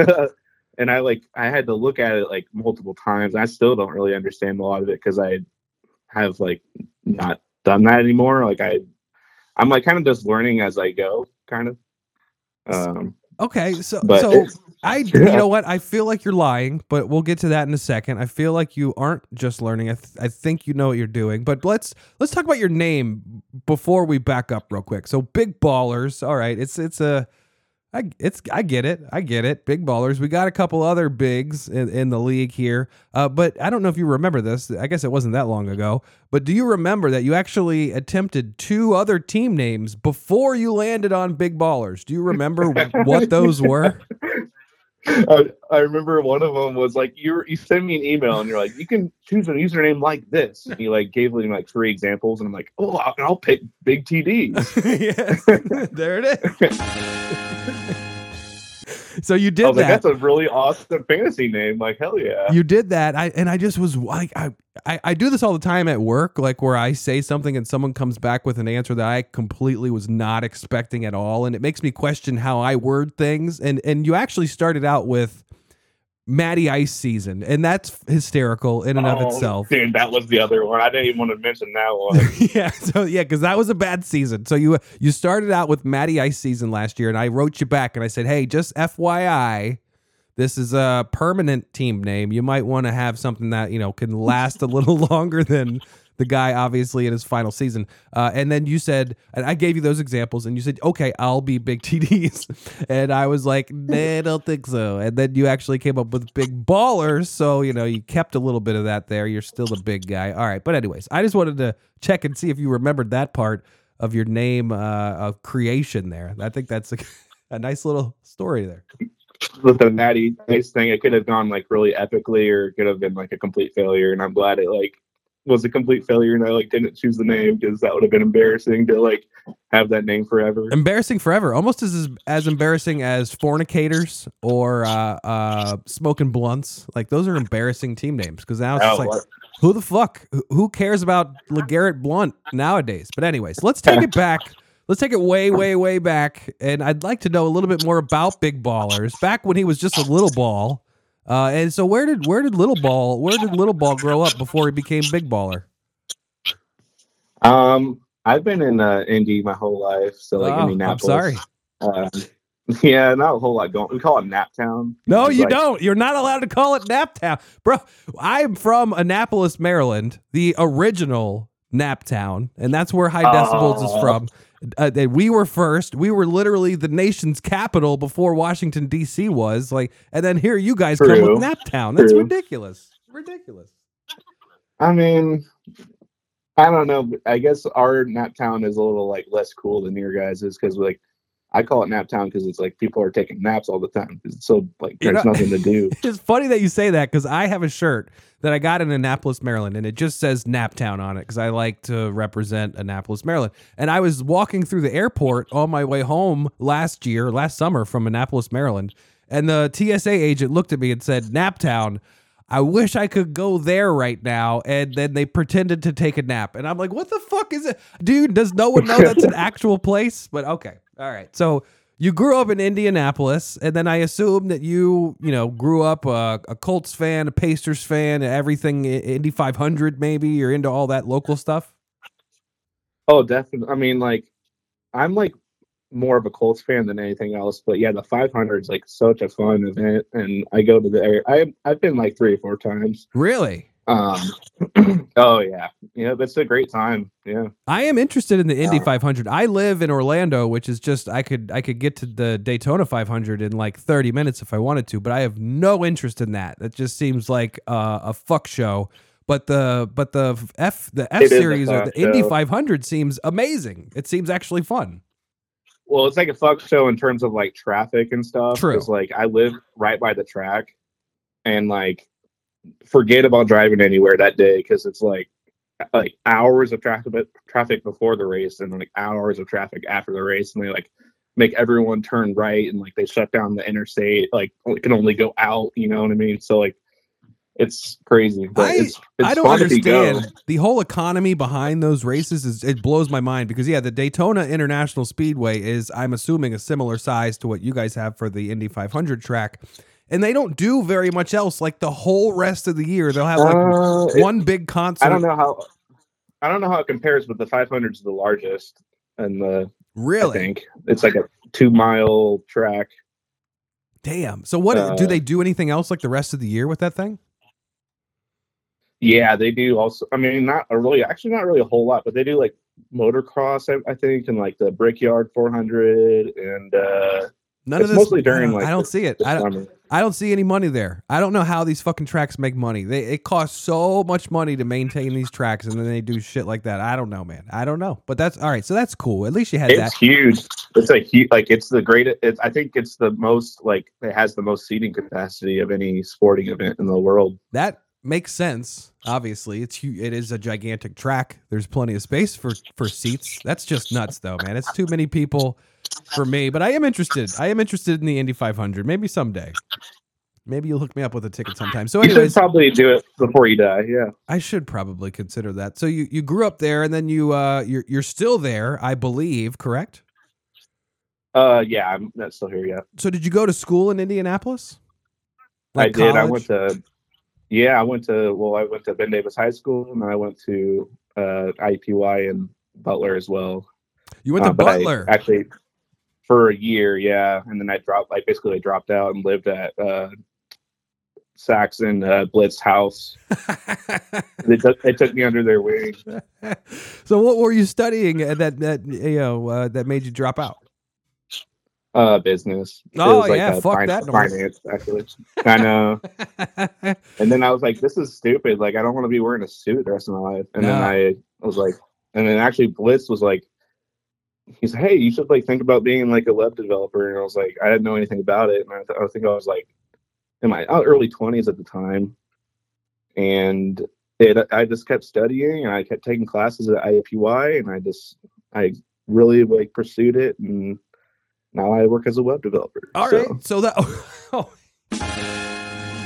and I like I had to look at it like multiple times. I still don't really understand a lot of it because I have like not done that anymore. Like I, I'm like kind of just learning as I go, kind of. Um, Okay, so But so I [laughs] you know what I feel like you're lying, but we'll get to that in a second. I feel like you aren't just learning. I, th- I think you know what you're doing. But let's let's talk about your name before we back up real quick. So big ballers. All right, it's it's a I it's I get it. I get it. Big ballers. We got a couple other bigs in, in the league here. Uh, but I don't know if you remember this. I guess it wasn't that long ago. But do you remember that you actually attempted two other team names before you landed on big ballers? Do you remember [laughs] what those were? I, I remember one of them was like you you sent me an email and you're like you can choose a username like this and you like gave me like three examples and I'm like oh I'll, I'll pick big TDs. [laughs] yes, [laughs] there it is. [laughs] so you did I was like that. that's a really awesome fantasy name. Like hell yeah. you did that i and i just was like I, I i do this all the time at work like where i say something and someone comes back with an answer that i completely was not expecting at all and it makes me question how i word things and and you actually started out with Matty Ice season, and that's hysterical in and of Oh, itself. Dude, that was the other one. I didn't even want to mention that one. [laughs] yeah, so yeah, because that was a bad season. So you you started out with Matty Ice season last year, and I wrote you back and I said, hey, just FYI, this is a permanent team name. You might want to have something that you know can last a little [laughs] longer than the guy obviously in his final season. Uh, and then you said, and I gave you those examples, and you said, okay, I'll be big [laughs] TDs, and I was like, nah, I don't think so. And then you actually came up with big ballers, so you know you kept a little bit of that there. You're still the big guy. All right, but anyways, I just wanted to check and see if you remembered that part of your name uh, of creation there. I think that's a, [laughs] a nice little story there. With the Natty Ice thing, it could have gone like really epically, or it could have been like a complete failure. And I'm glad it like was a complete failure, and I like didn't choose the name because that would have been embarrassing to like have that name forever. Embarrassing forever, almost as as embarrassing as fornicators or uh, uh, smoking blunts. Like those are embarrassing team names because now it's just Oh, like what? who the fuck who- who cares about LeGarrette Blount nowadays? But anyways, let's take [laughs] it back. Let's take it way, way, way back, and I'd like to know a little bit more about Big Ballers back when he was just a little ball. Uh, and so, where did where did Little Ball where did Little Ball grow up before he became Big Baller? Um, I've been in uh, Indy my whole life, so like Oh, I'm Indianapolis. sorry. Um, [laughs] yeah, not a whole lot going. We call it Naptown. No, It's you like- don't. You're not allowed to call it Naptown, bro. I'm from Annapolis, Maryland, the original Naptown, and that's where High Decibels is Oh. from. Uh, that we were first. We were literally the nation's capital before Washington D.C. was. Like, and then here you guys come True. with Naptown. That's True. ridiculous. Ridiculous. I mean, I don't know. I guess our Naptown is a little like less cool than your guys's because like I call it nap town because it's like people are taking naps all the time. It's so like You there's know- nothing to do. [laughs] It's funny that you say that because I have a shirt that I got in Annapolis, Maryland, and it just says Nap Town on it because I like to represent Annapolis, Maryland. And I was walking through the airport on my way home last year, last summer from Annapolis, Maryland, and the TSA agent looked at me and said, "Nap Town." I wish I could go there right now. And then they pretended to take a nap. And I'm like, what the fuck is it? Dude, does no one know that's an [laughs] actual place? But okay. All right. So you grew up in Indianapolis, and then I assume that you, you know, grew up a, a Colts fan, a Pacers fan, everything Indy 500. Maybe you're into all that local stuff. Oh, definitely. I mean, like I'm like more of a Colts fan than anything else. But yeah, the 500 is like such a fun event, and I go to the area. I I've been like three or four times. Really? Um, [clears throat] oh yeah, yeah, that's a great time. Yeah. I am interested in the Indy Yeah. 500. I live in Orlando, which is just I could I could get to the Daytona 500 in like 30 minutes if I wanted to, but I have no interest in that. It just seems like uh, a fuck show. But the but the F the F It series or the Indy 500 seems amazing. It seems actually fun. Well, it's like a fuck show in terms of like traffic and stuff. True. Like I live right by the track, and like forget about driving anywhere that day because it's like like hours of traffic traffic before the race and like hours of traffic after the race, and they like make everyone turn right and like they shut down the interstate. Like it can only go out. You know what I mean? So like it's crazy. But I- it's, it's I don't fun if you go. understand the whole economy behind those races. Is it blows my mind because yeah, the Daytona International Speedway is I'm assuming a similar size to what you guys have for the Indy 500 track, and they don't do very much else. Like the whole rest of the year, they'll have like Uh, it- one big concert. I don't know how. I don't know how it compares, but the 500 is the largest, and the really, I think it's like a two mile track. Damn. So what do Uh, they do anything else like the rest of the year with that thing? Yeah, they do also. I mean, not a really, actually, not really a whole lot, but they do like motocross, I, I think, and like the Brickyard 400, and uh, None it's of this. mostly during like I don't see it. I don't. I don't see any money there. I don't know how these fucking tracks make money. They it costs so much money to maintain these tracks, and then they do shit like that. I don't know, man. I don't know. But that's all right. So that's cool. At least you had that. It's huge. It's a huge, like it's the greatest. It's, I think it's the most like it has the most seating capacity of any sporting event in the world. That makes sense. Obviously, it's hu- it is a gigantic track. There's plenty of space for for seats. That's just nuts, though, man. It's too many people for me. But I am interested. I am interested in the Indy 500. Maybe someday. Maybe you'll hook me up with a ticket sometime. So, You should probably do it before you die. Yeah. I should probably consider that. So you you grew up there, and then you uh you're you're still there, I believe, correct? Uh, yeah, I'm not still here yet. So did you go to school in Indianapolis? I Like did. I went to. Yeah, I went to. Well, I went to Ben Davis High School, and then I went to uh, IPY and Butler as well. You went to Uh, but I Butler. actually for a year, yeah, and then I dropped. I basically dropped out and lived at uh, Saxon uh, Blitz House. [laughs] they, took, they took me under their wing. [laughs] so what were you studying that that you know uh, that made you drop out? Uh, business. Oh, like yeah, fuck fin- that finance actually. I know. [laughs] And then I was like, this is stupid. Like, I don't want to be wearing a suit the rest of my life. And then I was like, and then actually Blitz was like, he's hey, you should like think about being like a web developer. And I was like, I didn't know anything about it. And I, th- I think I was like in my uh, early 20s at the time. And it, I just kept studying and I kept taking classes at IAPY and I just, I really like pursued it. And now I work as a web developer. All So- right. So that [laughs] oh.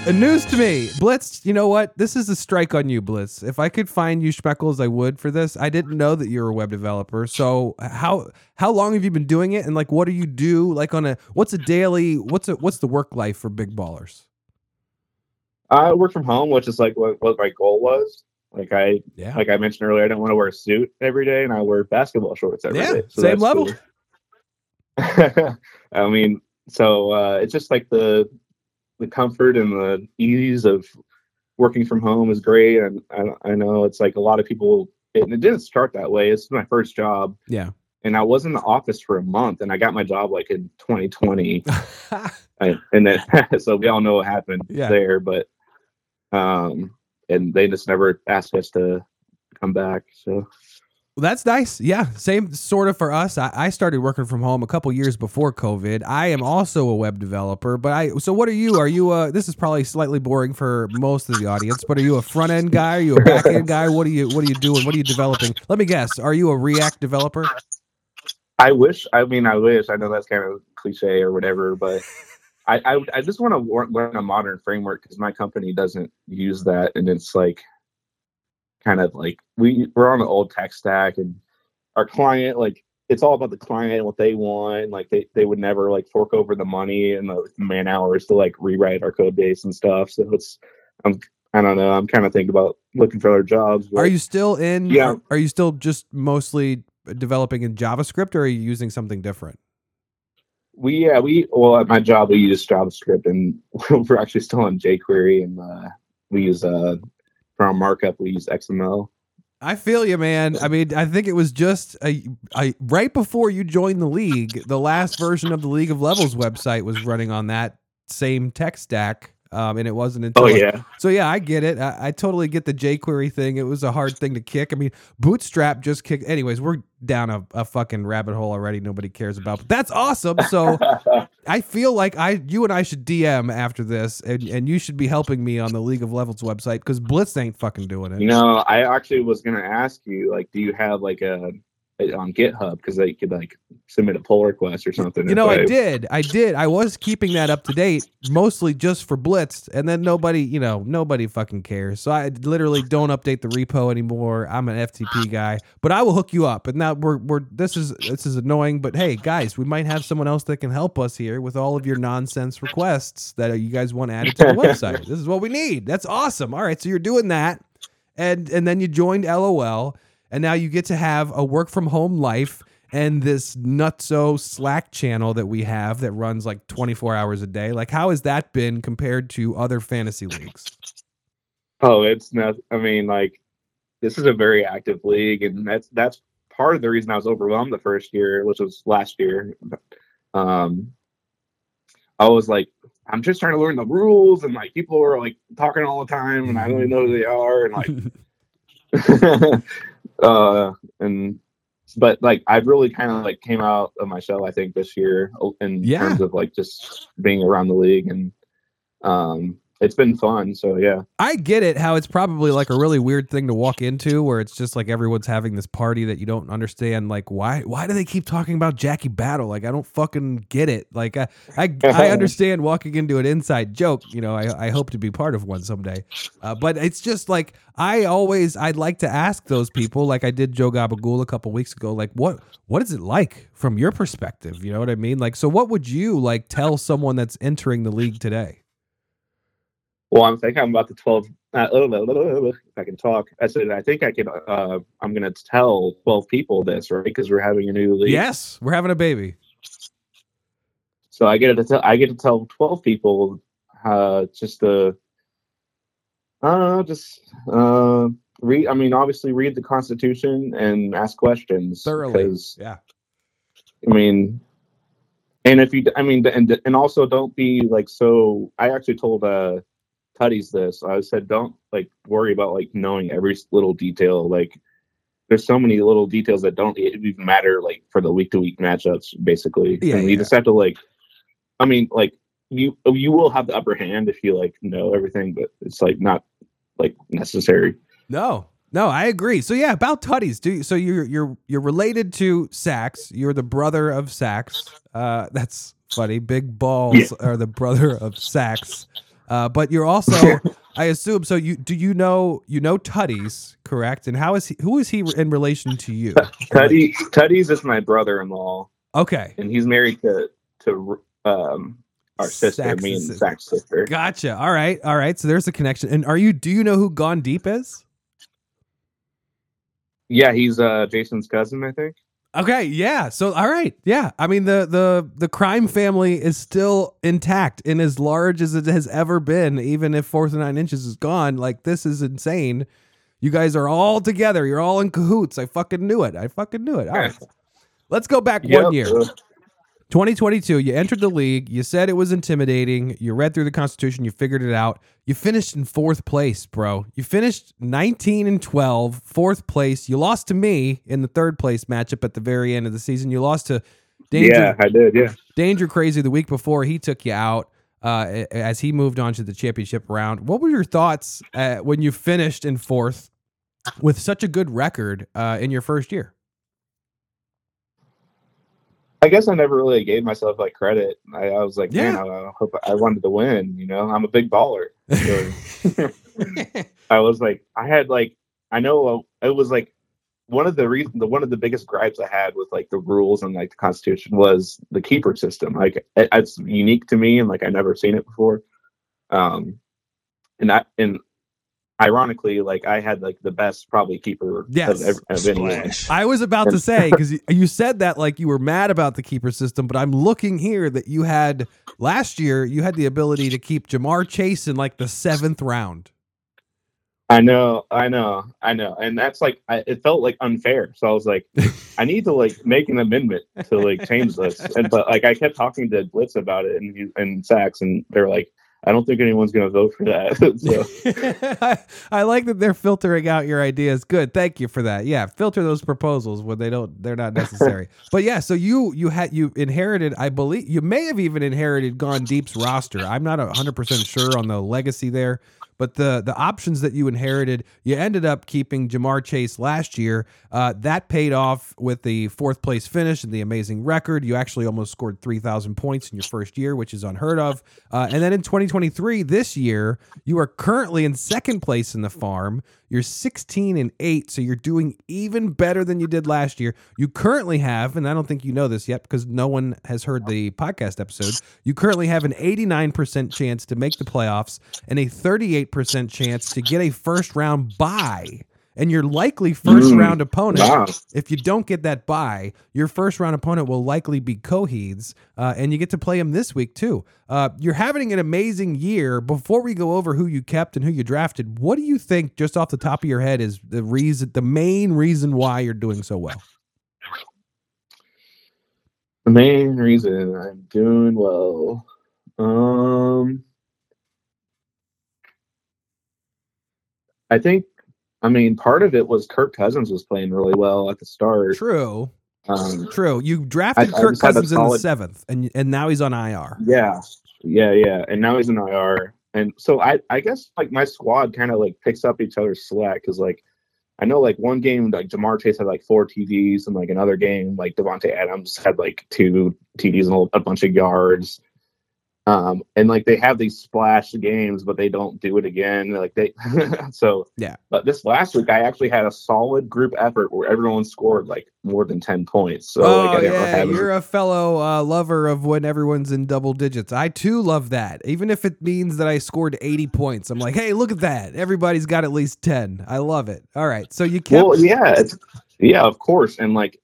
Uh, news to me, Blitz. You know what? This is a strike on you, Blitz. If I could find you Schmeckles, I would for this. I didn't know that you're a web developer. So how how long have you been doing it? And like, what do you do? Like on a what's a daily? What's a what's the work life for big ballers? I work from home, which is like what, what my goal was. Like I Yeah. like I mentioned earlier, I don't want to wear a suit every day, and I wear basketball shorts every day. Yeah, so same level. cool. [laughs] I mean, so uh, it's just like the the comfort and the ease of working from home is great, and I, I know it's like a lot of people. And it didn't start that way. It's my first job, Yeah. and I was in the office for a month, and I got my job like in 2020. I, [laughs] and then [laughs] so we all know what happened Yeah. there but um and they just never asked us to come back so Well, that's nice. Yeah, same sort of for us. I, I started working from home a couple years before COVID. I am also a web developer, but I. So what are you? Are you a? This is probably slightly boring for most of the audience, but are you a front end guy? Are you a back end guy? What are you? What are you doing? What are you developing? Let me guess. Are you a React developer? i wish i mean i wish i know that's kind of cliche or whatever but i i, I just want to learn a modern framework because my company doesn't use that and it's like kind of like we we're on the old tech stack and our client like it's all about the client what they want like they, they would never like fork over the money and the man hours to like rewrite our code base and stuff so it's i'm i don't know i'm kind of thinking about looking for other jobs but Are you still in? Yeah. Are you still just mostly developing in JavaScript, or are you using something different? we yeah we well at my job we use javascript and [laughs] we're actually still on jquery and uh we use uh for our markup we use xml I feel you, man. I mean, I think it was just a, a right before you joined the league. The last version of the League of Levels website was running on that same tech stack, um, and it wasn't until. oh yeah So yeah, I get it. I, I totally get the jQuery thing. It was a hard thing to kick. I mean, Bootstrap just kicked. Anyways, we're down a, a fucking rabbit hole already. Nobody cares about. But that's awesome. So [laughs] I feel like I, you and I should DM after this, and, and you should be helping me on the League of Levels website because Blitz ain't fucking doing it. know i actually was gonna ask you like do you have like a on GitHub because they could like submit a pull request or something. You know, if I did. I did. I was keeping that up to date, mostly just for Blitz, and then nobody, you know, nobody fucking cares. So I literally don't update the repo anymore. I'm an FTP guy, but I will hook you up. And now we're we're this is this is annoying, but hey, guys, we might have someone else that can help us here with all of your nonsense requests that you guys want added to the [laughs] website. This is what we need. That's awesome. All right, so you're doing that, and and then you joined LOL, and now you get to have a work from home life and this nutso Slack channel that we have that runs like 24 hours a day. Like, how has that been compared to other fantasy leagues? Oh, it's not. I mean, like this is a very active league, and that's that's part of the reason I was overwhelmed the first year, which was last year. Um, I was like, I'm just trying to learn the rules, and like people are like talking all the time, and I don't even know who they are, and like, [laughs] [laughs] uh, and but like I really kind of like came out of my shell, I think, this year in Yeah. terms of like just being around the league, and um, it's been fun. So yeah. I get it how it's probably like a really weird thing to walk into where it's just like everyone's having this party that you don't understand like why why do they keep talking about Jackie Battle? Like I don't fucking get it. Like I I, I [laughs] understand walking into an inside joke you know I, I hope to be part of one someday. Uh, but it's just like I always I'd like to ask those people like I did Joe Gabagool a couple weeks ago like what what is it like from your perspective? You know what I mean? Like so what would you like tell someone that's entering the league today Well, I'm thinking I'm about to 12. Uh, if I can talk, I said I think I can. Uh, I'm going to tell 12 people this, right? Because we're having a new league. yes we're having a baby So I get to tell. I get to tell 12 people, uh, just to, uh, just uh, read. I mean, obviously, read the Constitution and ask questions thoroughly yeah I mean, and if you, I mean, and and also don't be like so. I actually told uh Tutties this. I said, don't like worry about like knowing every little detail. Like, there's so many little details that don't even matter like for the week to week matchups. Basically, Yeah, and you yeah. just have to like. I mean, like you you will have the upper hand if you like know everything, but it's like not like necessary. No, no, I agree. So yeah, about Tutties. Do you, so you're you're you're related to Sax. You're the brother of Sax. Uh, that's funny. Big balls are the brother of Sax. Uh, but you're also, [laughs] I assume. So you do you know you know Tutties, correct? And how is he? Who is he in relation to you? [laughs] Tutty Tutties is my brother-in-law, Okay, and he's married to to um our sister, Sax's me and sister. Zach's sister. gotcha. All right, all right. So there's a connection. And are you? Do you know who Gone Deep is? Yeah, he's uh Jason's cousin, I think. Okay, yeah. So all right, yeah. I mean the the the crime family is still intact and as large as it has ever been, even if fourth and nine inches is gone. Like this is insane. You guys are all together. You're all in cahoots. I fucking knew it. I fucking knew it. All right. [laughs] Let's go back one year. Uh, 2022, you entered the league. You said it was intimidating. You read through the Constitution. You figured it out. You finished in fourth place, bro. You finished 19 and 12, fourth place. You lost to me in the third place matchup at the very end of the season. You lost to Danger, Yeah, I did. Yeah. Danger Crazy the week before. He took you out uh, as he moved on to the championship round. What were your thoughts uh, when you finished in fourth with such a good record uh, in your first year? I guess I never really gave myself like credit. I, I was like, man, Yeah. I, I hope I wanted to win. You know, I'm a big baller. So [laughs] I was like, I had like, I know uh, it was like one of the reasons, the one of the biggest gripes I had with like the rules and like the Constitution was the keeper system. Like it, it's unique to me, and like I never seen it before. Um, and that and ironically, like I had like the best probably keeper Yes. of, ev- of anyone. I was about to say [laughs] because you, you said that like you were mad about the keeper system, but I'm looking here that you had last year. You had the ability to keep Ja'Marr Chase in like the seventh round. I know, I know, I know, and that's like I, it felt like unfair. So I was like, [laughs] I need to like make an amendment to like change this. And but like I kept talking to Blitz about it and he, and Sax, and they're like, I don't think anyone's gonna vote for that. [laughs] [laughs] I, I like that they're filtering out your ideas. Good, thank you for that. Yeah, filter those proposals when they don't they're not necessary. [laughs] but yeah, so you you had you inherited, I believe you may have even inherited Gone Deep's roster. I'm not hundred percent sure on the legacy there, but the the options that you inherited, you ended up keeping Ja'Marr Chase last year. Uh, that paid off with the fourth place finish and the amazing record. You actually almost scored 3,000 points in your first year, which is unheard of. Uh, and then in 2023, this year, you are currently in second place in the farm. You're 16 and 8, so you're doing even better than you did last year. You currently have, and I don't think you know this yet because no one has heard the podcast episode, you currently have an 89% chance to make the playoffs and a 38% chance to get a first round bye. And your likely first Mm, round opponent, wow. if you don't get that bye, your first round opponent will likely be Coheeds, uh, and you get to play him this week too. Uh, you're having an amazing year. Before we go over who you kept and who you drafted, what do you think, just off the top of your head, is the reason, the main reason why you're doing so well? The main reason I'm doing well, um, I think, I mean, part of it was Kirk Cousins was playing really well at the start. True, Um, true. You drafted I Kirk a Cousins in the seventh, and and now he's on IR. yeah, yeah, yeah, and now he's in IR, and so I, I guess like my squad kind of like picks up each other's slack because like I know like one game like Ja'Marr Chase had like four TDs, and like another game like Davante Adams had like two TDs and a bunch of yards. Um, and like they have these splash games, but they don't do it again. Like they, [laughs] so Yeah. But this last week, I actually had a solid group effort where everyone scored like more than ten points. So oh like yeah, you're a fellow uh, lover of when everyone's in double digits. I too love that, even if it means that I scored 80 points. I'm like, hey, look at that! Everybody's got at least 10. I love it. All right, so you kept. Well, yeah, it's, yeah, of course. And like,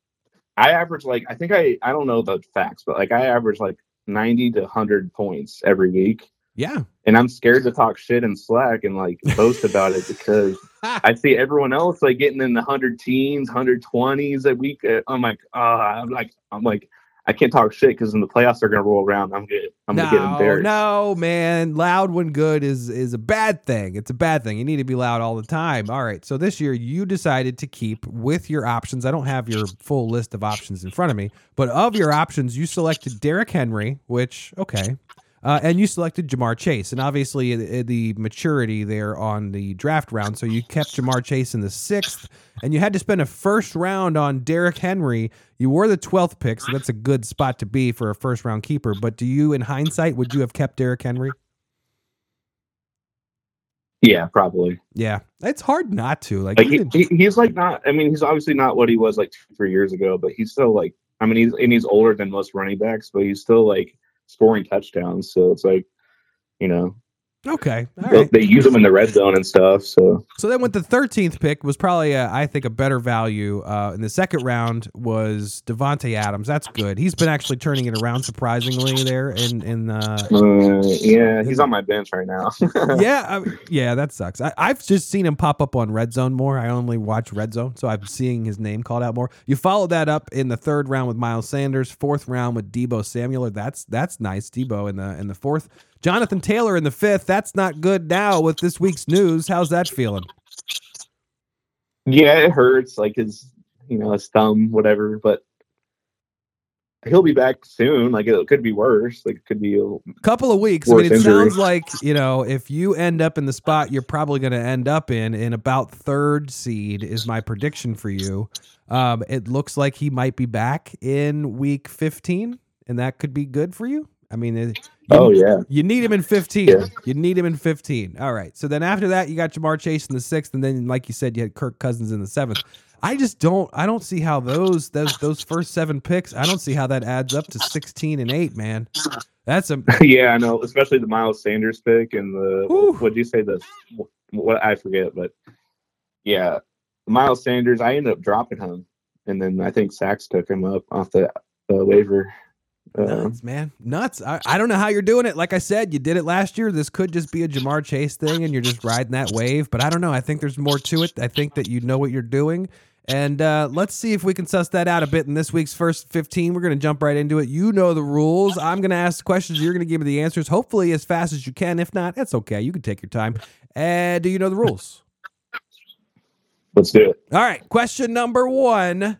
I average like I think I I don't know the facts, but like I average like ninety to hundred points every week, yeah, and I'm scared to talk shit and slack and like boast about it because [laughs] I see everyone else like getting in the hundred teens, hundred twenties a week. uh, I'm like, ah, I'm like, I'm like, I can't talk shit because in the playoffs they're gonna roll around, I'm good. I'm gonna get embarrassed. no, man. Loud when good is is a bad thing. It's a bad thing. You need to be loud all the time. All right. So this year you decided to keep with your options. I don't have your full list of options in front of me, but of your options, you selected Derrick Henry, which okay. Uh, and you selected Ja'Marr Chase, and obviously the, the maturity there on the draft round. So you kept Ja'Marr Chase in the sixth, and you had to spend a first round on Derrick Henry. You were the twelfth pick, so that's a good spot to be for a first round keeper. But do you, in hindsight, would you have kept Derrick Henry? Yeah, probably. Yeah, it's hard not to. Like, Like even- he, he's like not. I mean, he's obviously not what he was like two, three years ago, but he's still like. I mean, he's and he's older than most running backs, but he's still like scoring touchdowns. So it's like, you know, okay, they, right. they use them in the red zone and stuff. So So then, with the thirteenth pick was probably, a, I think, a better value. Uh, in the second round was Davante Adams. That's good. He's been actually turning it around surprisingly there. In in uh, uh, yeah, he's on my bench right now. [laughs] yeah, I, yeah, that sucks. I, I've just seen him pop up on Red Zone more. I only watch Red Zone, so I'm seeing his name called out more. You followed that up in the third round with Miles Sanders, fourth round with Deebo Samuel. That's that's nice. Deebo in the in the fourth. Jonathan Taylor in the fifth. That's not good now with this week's news. How's that feeling? yeah, it hurts. Like his, you know, his thumb, whatever. But he'll be back soon. Like it could be worse. Like it could be. A, couple of weeks. I mean, it injury. sounds like you know if you end up in the spot you're probably going to end up in in about third seed is my prediction for you. Um, it looks like he might be back in week 15, and that could be good for you. I mean, you, oh yeah. you need him in 15. Yeah. You need him in 15. All right. So then after that, you got Ja'Marr Chase in the sixth, and then like you said, you had Kirk Cousins in the seventh. I just don't. I don't see how those those those first seven picks. I don't see how that adds up to 16 and eight, man. That's a [laughs] yeah, I know, especially the Miles Sanders pick and the Whew. what did you say the what I forget, but yeah, Miles Sanders. I ended up dropping him, and then I think Sax took him up off the uh, waiver. Um, Nuts, man. Nuts. I, I don't know how you're doing it. Like I said, you did it last year. This could just be a Ja'Marr Chase thing and you're just riding that wave. But I don't know. I think there's more to it. I think that you know what you're doing. And uh, let's see if we can suss that out a bit in this week's first 15. We're going to jump right into it. You know the rules. I'm going to ask questions. You're going to give me the answers, hopefully as fast as you can. If not, that's okay. You can take your time. And do you know the rules? let's do it. All right. Question number one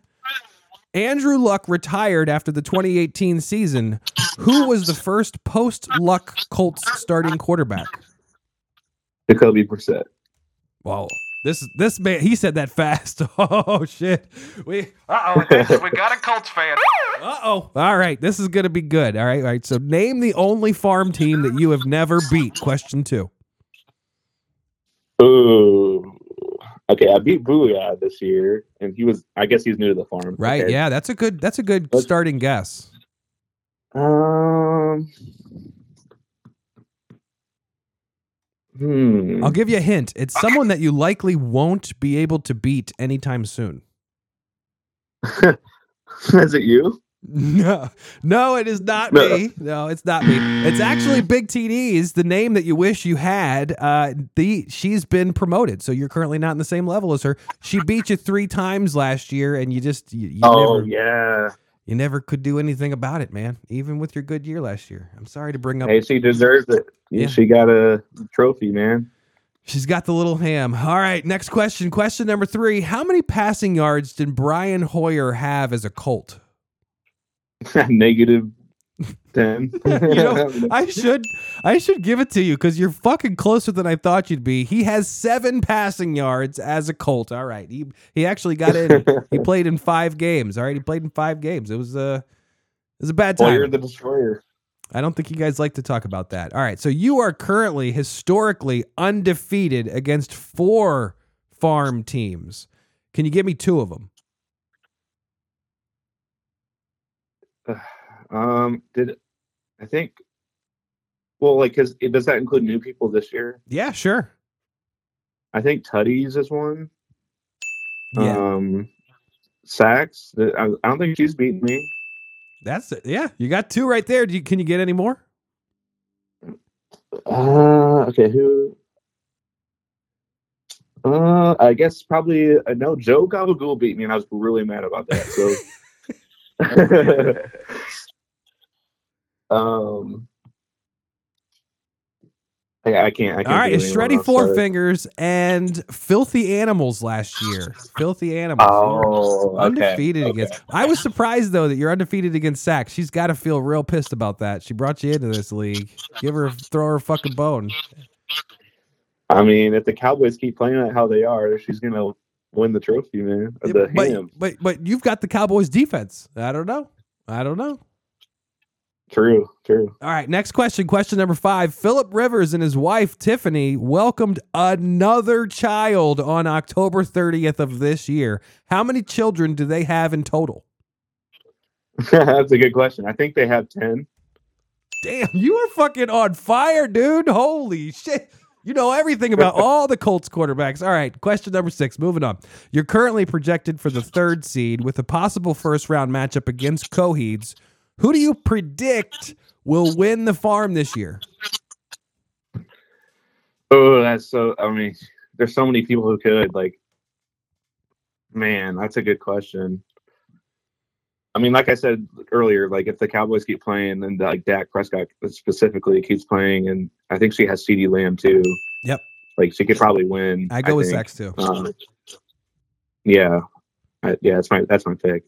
Andrew Luck retired after the 2018 season. Who was the first post Luck Colts starting quarterback? Jacoby Brissett. Whoa. This this man he said that fast. [laughs] Oh shit. We Uh oh, we got a Colts fan. uh oh. All right. This is gonna be good. All right, all right. So name the only farm team that you have never beat. Question two. Ooh. Okay, I beat Booyah this year, and he was. I guess he's new to the farm. Right. Okay. Yeah, that's a good that's a good Let's- starting guess. Um. Hmm. I'll give you a hint. It's someone that you likely won't be able to beat anytime soon. [laughs] Is it you? [laughs] No, no, it is not No. me. No, it's not me. It's actually Big TD's, the name that you wish you had. Uh, the she's been promoted, so you're currently not in the same level as her. She beat you three times last year, and you just you, you oh never yeah. you never could do anything about it, man. Even with your good year last year. I'm sorry to bring up. Hey, she deserves it. Yeah. She got a trophy, man. She's got the little ham. All right, next question. Question number three: How many passing yards did Brian Hoyer have as a Colt? [laughs] Negative ten. [laughs] you know, I [laughs] should I should give it to you because you're fucking closer than I thought you'd be. He has seven passing yards as a Colt. All right, he he actually got in. he played in five games. All right, he played in five games. It was a it was a bad time. you're the destroyer. I don't think you guys like to talk about that. All right, so you are currently historically undefeated against four farm teams. Can you give me two of them? Um, did I think? Well, like, cause it does that include new people this year? Yeah, sure. I think Tutties is one. Yeah, Um, Sax. I, I don't think she's beaten me. that's it. Yeah, you got two right there. Do you, can you get any more? Uh, okay, who? Uh, I guess probably I know Joe Gabagool beat me, and I was really mad about that. So, [laughs] [laughs] [laughs] um, I, I can't. I can't All right, it's Shreddy Four sorry. Fingers and Filthy Animals last year. Filthy Animals. Oh, undefeated okay. against. I was surprised though that you're undefeated against Sax. She's got to feel real pissed about that. She brought you into this league. Give her, throw her a fucking bone. I mean, if the Cowboys keep playing it how they are, she's gonna win the trophy, man. The but, ham. but but you've got the Cowboys defense. I don't know. I don't know. True, true. All right, next question. Question number five. Philip Rivers and his wife Tiffany welcomed another child on October 30th of this year. How many children do they have in total? [laughs] That's a good question. I think they have ten. Damn, you are fucking on fire, dude. Holy shit. You know everything about [laughs] all the Colts quarterbacks. All right, question number six. Moving on. You're currently projected for the third seed with a possible first round matchup against Coheeds. Who do you predict will win the farm this year? Oh, that's so. I mean, there's so many people who could. Like, man, that's a good question. I mean, like I said earlier, like if the Cowboys keep playing and like Dak Prescott specifically keeps playing, and I think she has CeeDee Lamb too. Yep. Like she could probably win. I go with think. Sex too. Um, yeah, I, yeah, that's my that's my pick.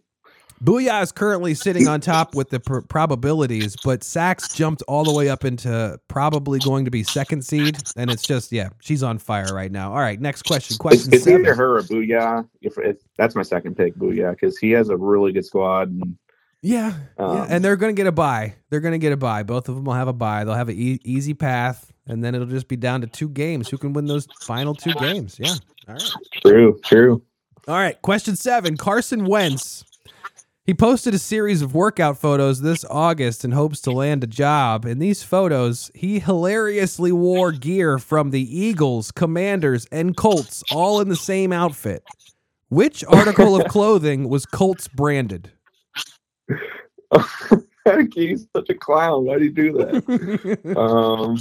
Booyah is currently sitting on top with the pr- probabilities, but Sax jumped all the way up into probably going to be second seed, and it's just yeah, she's on fire right now. All right, next question. Question it's seven. either her or Booyah. If, if that's my second pick, Booyah, because he has a really good squad. And, Yeah, yeah, Um, and they're going to get a buy. They're going to get a buy. Both of them will have a buy. They'll have an e- easy path, and then it'll just be down to two games. Who can win those final two games? Yeah. All right. true, true. All right. Question seven. Carson Wentz. He posted a series of workout photos this August in hopes to land a job. In these photos, he hilariously wore gear from the Eagles, Commanders, and Colts all in the same outfit. Which article of [laughs] clothing was Colts branded? [laughs] He's such a clown. Why do you do that? [laughs] um,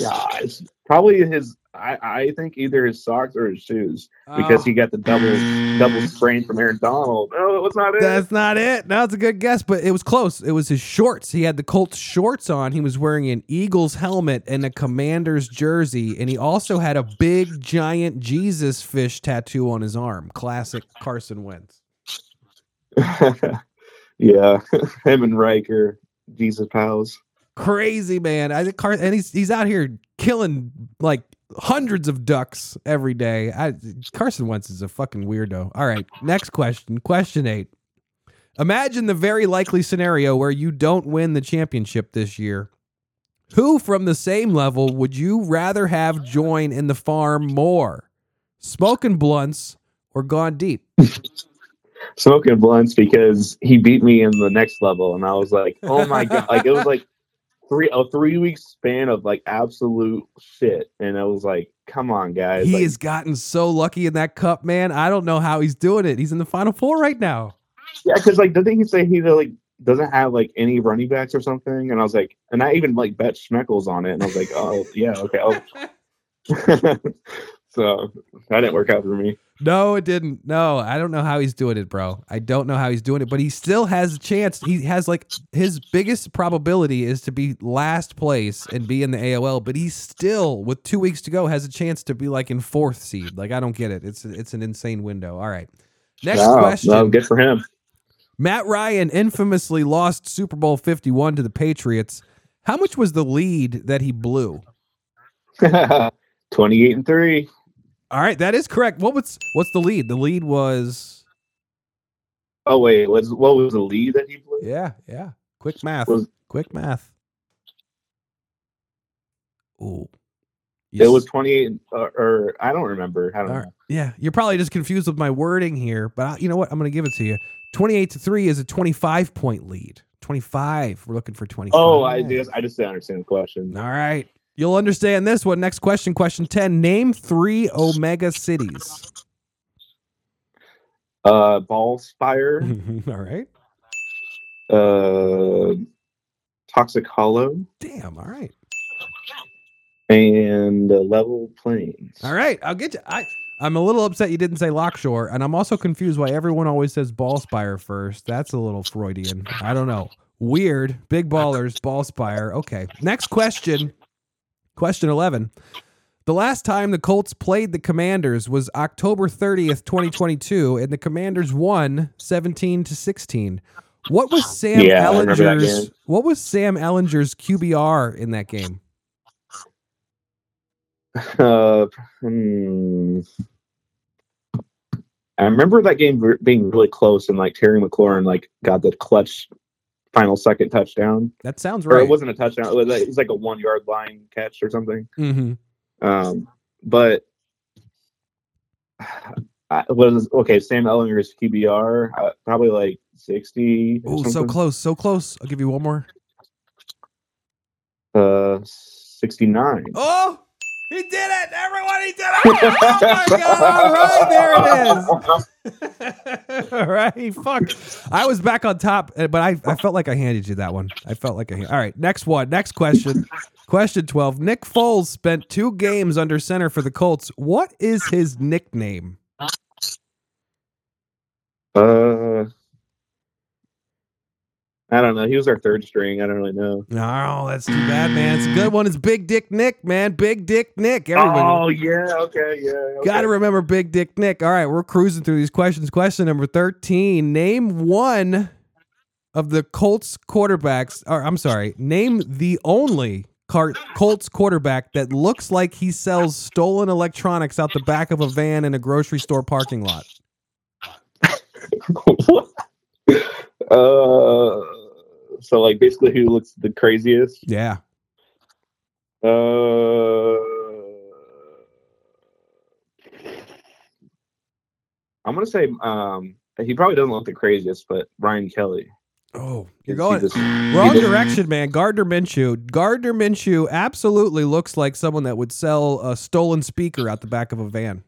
gosh, probably his. I, I think either his socks or his shoes because Oh. he got the double double mm. sprain from Aaron Donald. No, was not it. That's not it. No, it's a good guess, but it was close. It was his shorts. He had the Colts shorts on. He was wearing an Eagles helmet and a Commanders jersey, and he also had a big giant Jesus fish tattoo on his arm. Classic Carson Wentz. [laughs] yeah, [laughs] him and Riker, Jesus pals. crazy, man. I think Car- and he's he's out here killing like hundreds of ducks every day. I, Carson Wentz is a fucking weirdo. All right, next question. Question eight. Imagine the very likely scenario where you don't win the championship this year. Who from the same level would you rather have join in the farm more? Smoking blunts or gone deep? [laughs] Smoking blunts because he beat me in the next level, and I was like, oh my god! Like it was like three a three week span of like absolute shit, and I was like, come on, guys! He like, has gotten so lucky in that cup, man. I don't know how he's doing it. He's in the final four right now. Yeah, because like didn't he say he like doesn't have like any running backs or something? And I was like, and I even like bet Schmeckles on it, and I was like, oh yeah, okay. Oh. [laughs] [laughs] So that didn't work out for me. No, it didn't. No, I don't know how he's doing it, bro. I don't know how he's doing it, but he still has a chance. He has like his biggest probability is to be last place and be in the AOL, but he still, with two weeks to go, has a chance to be like in fourth seed. Like I don't get it. It's it's an insane window. All right, next Wow, question. well, good for him. Matt Ryan infamously lost Super Bowl 51 to the Patriots. How much was the lead that he blew? [laughs] Twenty-eight and three. All right, that is correct. What was what's the lead? The lead was Oh wait, was what was the lead that he blew? yeah, yeah. Quick math. Was- Quick math. Ooh. It was twenty-eight, or, or I don't remember. I don't know. Yeah, you're probably just confused with my wording here, but I, you know what? I'm going to give it to you. 28 to 3 is a 25 point lead. 25. We're looking for 25. Oh, I just I just didn't understand the question. All right. You'll understand this one. Next question, question 10. Name three Omega cities. Uh, Ball Spire, [laughs] All right. uh, Toxic Hollow, Damn. All right. and uh, Level Plains. All right. I'll get you. I, I'm a little upset you didn't say Lockshore, and I'm also confused why everyone always says Ballspire first. That's a little Freudian. I don't know. Weird. Big ballers, Ballspire. Okay. Next question. Question 11. The last time the Colts played the Commanders was October 30th, 2022, and the Commanders won 17 to 16. What was Sam Yeah, I remember that Ehlinger's. What was Sam Ehlinger's QBR in that game? Uh, hmm. I remember that game being really close, and like Terry McLaurin like got the clutch final second touchdown, That sounds or right. it wasn't a touchdown. It was like, it was like a one yard line catch or something. hmm Um, but [sighs] I was okay. Sam Ehlinger's QBR uh, probably like sixty. Oh, so close, so close. I'll give you one more. Uh, sixty nine. Oh, he did it! Everyone, he did it! Oh my god! All right, there it is. [laughs] [laughs] All right, fuck. I was back on top, uh, but I, I felt like I handed you that one. I felt like I. All right, next one. Next question. Question twelve. Nick Foles spent two games under center for the Colts. What is his nickname? Uh, I don't know. He was our third string. I don't really know. No, that's too bad, man. It's a good one. It's Big Dick Nick, man. Big Dick Nick. Everyone. Oh yeah. Okay. Yeah. Okay. Got to remember Big Dick Nick. All right, we're cruising through these questions. Question number 13. Name one of the Colts quarterbacks, or I'm sorry, name the only Colts quarterback that looks like he sells stolen electronics out the back of a van in a grocery store parking lot. [laughs] uh, so like basically, who looks the craziest? Yeah. Uh, I'm gonna say um he probably doesn't look the craziest, but Ryan Kelly. Oh, you're going just- wrong direction, man. Gardner Minshew. Gardner Minshew absolutely looks like someone that would sell a stolen speaker out the back of a van.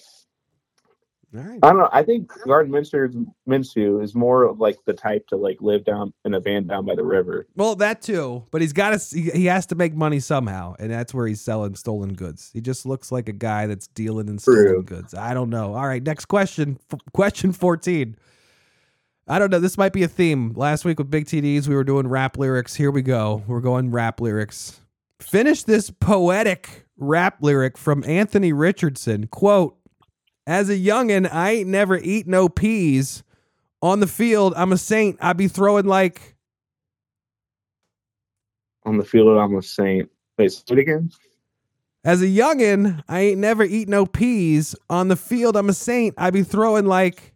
All right. I don't know. I think Gardner Minshew, Minshew is more of like the type to like live down in a van down by the river. Well, that too, but he's got to. He he has to make money somehow, and that's where he's selling stolen goods. He just looks like a guy that's dealing in stolen True. goods. I don't know. All right, next question. F- question fourteen. I don't know. This might be a theme. Last week with Big TDs, we were doing rap lyrics. Here we go. We're going rap lyrics. Finish this poetic rap lyric from Anthony Richardson. Quote: As a youngin', I ain't never eat no peas. On the field, I'm a saint. I be throwing like On the field, I'm a saint. Wait, say it again. As a youngin, I ain't never eat no peas. On the field, I'm a saint. I be throwing like,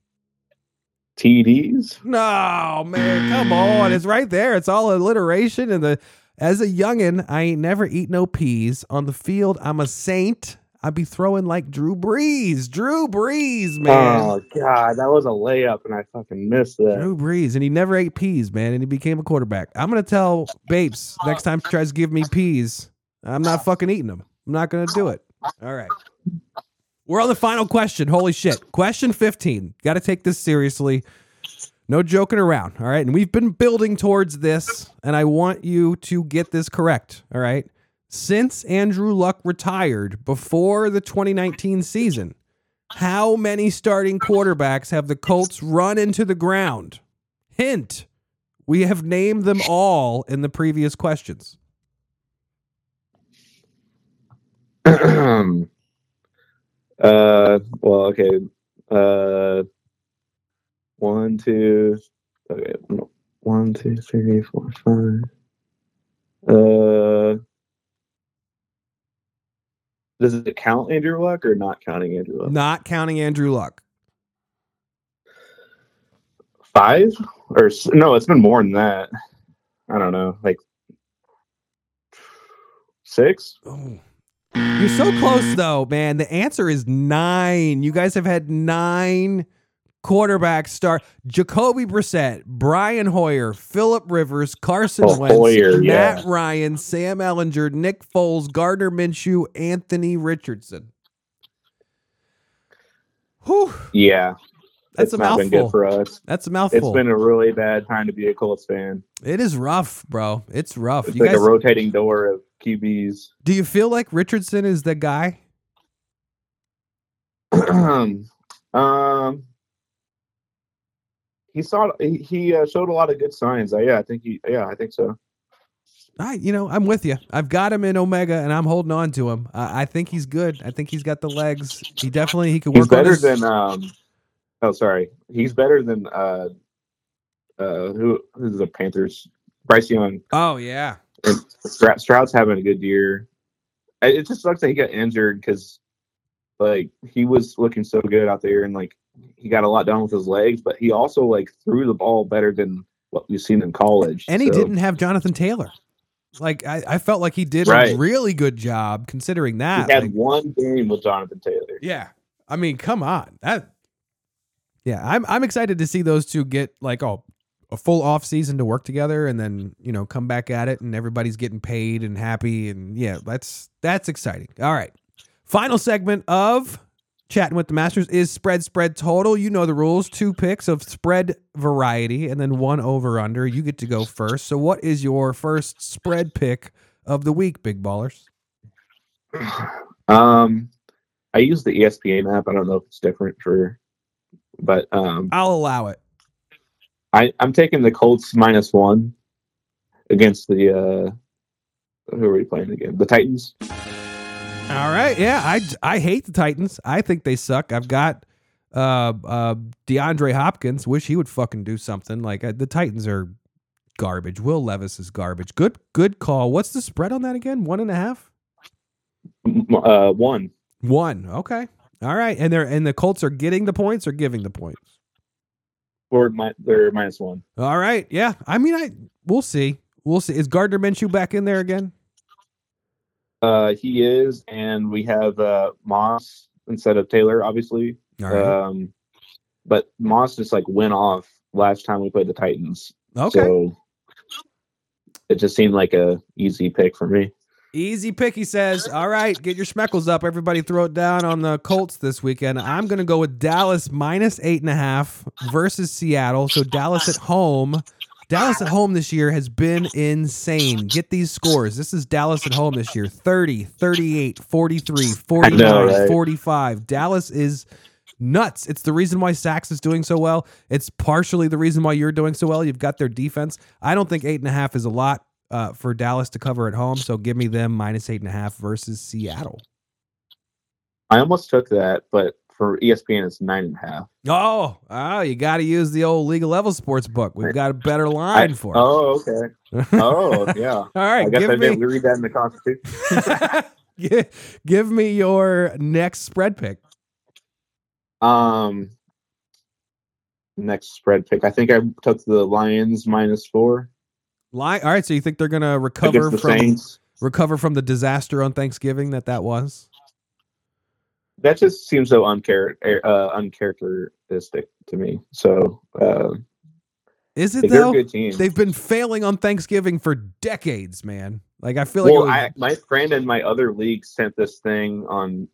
TDs. no, man, come on. It's right there. It's all alliteration. And the as a youngin, I ain't never eat no peas. On the field, I'm a saint. I be throwing like Drew Brees. Drew Brees, oh, man. Oh god, that was a layup, and I fucking missed that. Drew Brees, and he never ate peas, man, and he became a quarterback. I'm gonna tell Babes next time she tries to give me peas, I'm not fucking eating them. I'm not gonna do it. All right. We're on the final question. Holy shit. Question 15. Got to take this seriously. No joking around. All right. And we've been building towards this, and I want you to get this correct. All right. Since Andrew Luck retired before the 2019 season, how many starting quarterbacks have the Colts run into the ground? Hint we have named them all in the previous questions. [clears throat] uh, well, okay. Uh, one, two, okay, one, two, three, four, five. Uh, does it count Andrew Luck or not counting Andrew Luck? Not counting Andrew Luck. Five or no? It's been more than that. I don't know, like six. Oh. You're so close though, man. The answer is nine. You guys have had nine quarterbacks start. Jacoby Brissett, Brian Hoyer, Philip Rivers, Carson Oh, Wentz, Hoyer, Matt yeah. Ryan, Sam Ehlinger, Nick Foles, Gardner Minshew, Anthony Richardson. Whew, Yeah, that's it's a not been mouthful. good for us. That's a It's mouthful. been a really bad time to be a Colts fan. it is rough, bro. It's rough. It's You like guys, a rotating door of QBs. do you feel like Richardson is the guy? [clears throat] um, he saw he, he uh, showed a lot of good signs. Uh, yeah, I think he. Yeah, I think so. I, you know, I'm with you. I've got him in Omega, and I'm holding on to him. I, I think he's good. I think he's got the legs. He definitely he could work on better his. than um. Oh, sorry. He's better than uh, uh, who who's the Panthers? Bryce Young. oh yeah, And Stroud, Stroud's having a good year. It just sucks that he got injured because, like, he was looking so good out there, and like he got a lot done with his legs, but he also like threw the ball better than what we've seen in college. and he didn't have Jonathan Taylor. Like I, I felt like he did a really good job considering that. He had Like, one game with Jonathan Taylor. yeah, I mean, come on, that. Yeah, I'm I'm excited to see those two get like oh a full off season to work together and then you know come back at it and everybody's getting paid and happy and yeah that's that's exciting. All right, final segment of chatting with the masters is spread spread total. You know the rules: two picks of spread variety and then one over under. You get to go first. So what is your first spread pick of the week, big ballers? Um, I use the ESPN app. I don't know if it's different for, but um, I'll allow it. I I'm taking the Colts minus one against the uh, who are we playing again? The Titans. All right. Yeah, I I hate the Titans. I think they suck. I've got uh uh DeAndre Hopkins. Wish he would fucking do something. Like uh, the Titans are garbage. Will Levis is garbage. Good good call. What's the spread on that again? One and a half. Uh, one. One. Okay. All right. And they're and the Colts are getting the points or giving the points. Or mi- they're minus one. All right. Yeah. I mean, I we'll see. We'll see. Is Gardner Minshew back in there again? Uh, he is, and we have uh Moss instead of Taylor, obviously. Right. Um, but Moss just like went off last time we played the Titans. okay. So it just seemed like a easy pick for me. Easy pick, he says. All right, get your schmeckles up. Everybody throw it down on the Colts this weekend. I'm going to go with Dallas minus eight and a half versus Seattle. So Dallas at home. Dallas at home this year has been insane. Get these scores. This is Dallas at home this year 30, 38, 43, 49, right? 45. Dallas is nuts. It's the reason why Sax is doing so well. It's partially the reason why you're doing so well. You've got their defense. I don't think eight and a half is a lot uh, for Dallas to cover at home. So give me them minus eight and a half versus Seattle. I almost took that, but for ESPN, it's nine and a half. Oh, oh, you got to use the old League of Level sports book. We've got a better line I- for it. Oh, okay. Oh, yeah. [laughs] All right, I guess give I me didn't read that in the Constitution. [laughs] give, give me your next spread pick. Um, next spread pick. I think I took the Lions minus four Line. All right, so you think they're gonna recover the from Saints. recover from the disaster on Thanksgiving that that was? That just seems so unchar- uh, uncharacteristic to me. So uh, Is it like, they're a though? good team. They've been failing on Thanksgiving for decades, man. Like I feel like well, was- I, my friend in my other league sent this thing on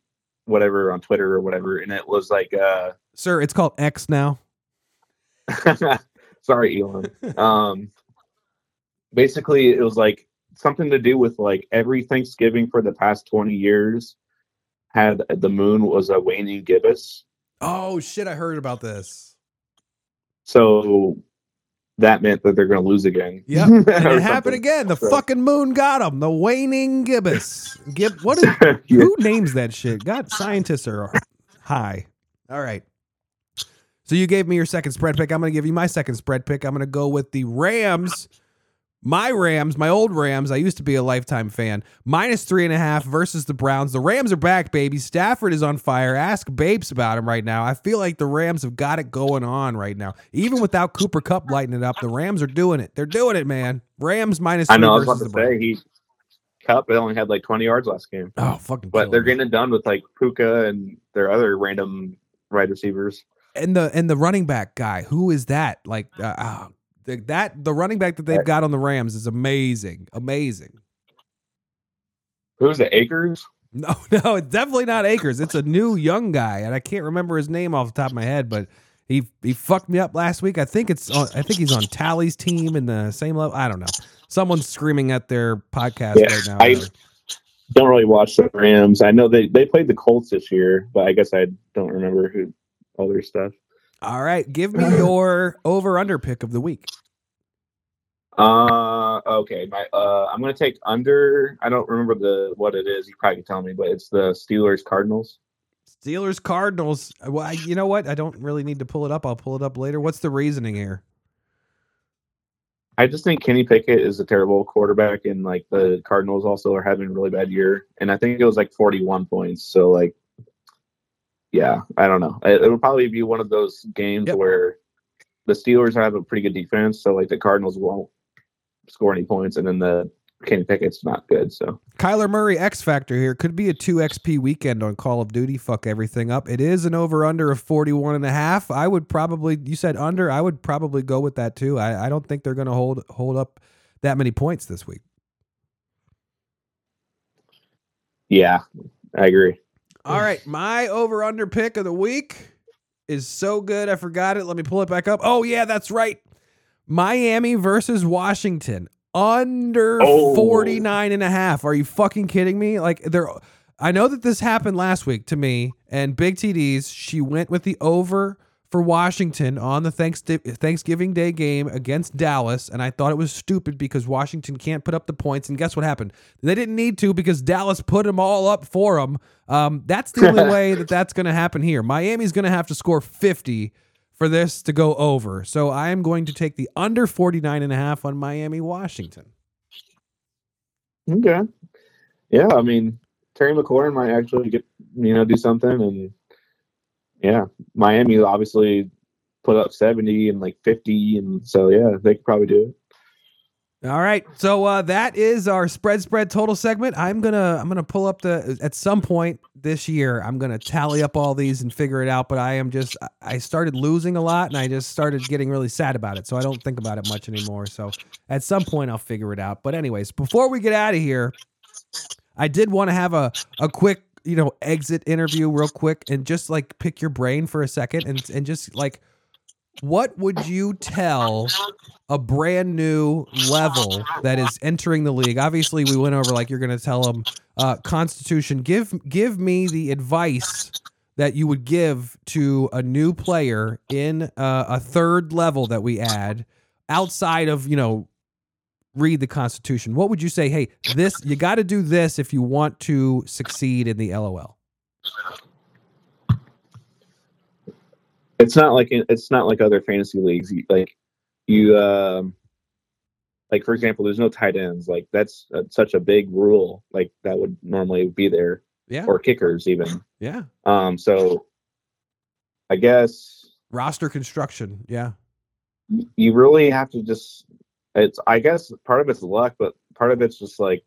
whatever on Twitter or whatever, and it was like, uh, sir, it's called X now. [laughs] sorry, Elon. Um, basically, it was like something to do with like every Thanksgiving for the past twenty years had the moon was a waning gibbous, Oh shit, I heard about this. so that meant that they're going to lose again. Yep, [laughs] and it happened something. again. The So- fucking moon got them. The waning gibbous. Gib. What is? [laughs] Yeah. Who names that shit? God, scientists are high. All right. So you gave me your second spread pick. I'm going to give you my second spread pick. I'm going to go with the Rams. My Rams, my old Rams. I used to be a lifetime fan. Minus three and a half versus the Browns. The Rams are back, baby. Stafford is on fire. Ask Babes about him right now. I feel like the Rams have got it going on right now. Even without Cooper Kupp lighting it up, the Rams are doing it. They're doing it, man. Rams minus three I know. I was about to say he Kupp only had like twenty yards last game, Oh, fucking. but they're getting it done with like Puka and their other random wide receivers. and the and the running back guy who is that like uh, uh, the, that the running back that they've got on the rams is amazing amazing Who's the Akers? [laughs] no [laughs] no it's definitely not Akers. it's a new young guy and i can't remember his name off the top of my head but he he fucked me up last week i think it's on, i think he's on tally's team in the same level i don't know someone's screaming at their podcast Yeah, right now I- Don't really watch the Rams. I know they they played the Colts this year, but I guess I don't remember who all their stuff. All right give me your over under pick of the week Uh okay. My uh I'm gonna take under I don't remember the what it is, you probably can tell me, but it's the Steelers Cardinals. Steelers Cardinals. Well, I, you know what? I don't really need to pull it up. I'll pull it up later. What's the reasoning here? I just think Kenny Pickett is a terrible quarterback and like the Cardinals also are having a really bad year. And I think it was like forty one points. So like yeah, I don't know. It, it'll probably be one of those games Yep. where the Steelers have a pretty good defense, so like the Cardinals won't score any points and then the Kenny Pickett's not good. So Kyler Murray X Factor here could be a 2 XP weekend on Call of Duty. Fuck everything up. It is an over under of 41 and a half. I would probably you said under, I would probably go with that too. I, I don't think they're gonna hold hold up that many points this week. yeah, I agree. All right, my over under pick of the week is so good. I forgot it. Let me pull it back up. Oh yeah, that's right. Miami versus Washington under Oh. 49 and a half. Are you fucking kidding me? Like they're I know that this happened last week to me and Big TD's she went with the over for Washington on the Thanksgiving Day game against Dallas and I thought it was stupid because Washington can't put up the points and guess what happened? They didn't need to because Dallas put them all up for them. Um, that's the only [laughs] way that that's going to happen here. Miami's going to have to score 50 for this to go over. So I am going to take the under 49 and a half on Miami Washington. Okay. Yeah, I mean Terry McLaurin might actually get you know do something, and yeah, Miami obviously put up seventy and like fifty, and so yeah, they could probably do it. All right. So uh, that is our spread spread total segment. I'm gonna I'm gonna pull up the at some point this year. I'm gonna tally up all these and figure it out. But I am just I started losing a lot and I just started getting really sad about it. So I don't think about it much anymore. So at some point I'll figure it out. But anyways, before we get out of here, I did want to have a a quick you know exit interview real quick and just like pick your brain for a second and and just like what would you tell a brand new level that is entering the league. Obviously, we went over like you're going to tell them uh, Constitution. Give give me the advice that you would give to a new player in uh, a third level that we add outside of you know read the Constitution. What would you say? Hey, this you got to do this if you want to succeed in the LOL. it's not like it's not like other fantasy leagues. Like you, um, like for example, there's no tight ends. Like that's uh, such a big rule. Like that would normally be there, Yeah. or kickers even. Yeah. Um, so I guess Roster construction. Yeah. you really have to just. It's I guess part of it's luck, but part of it's just like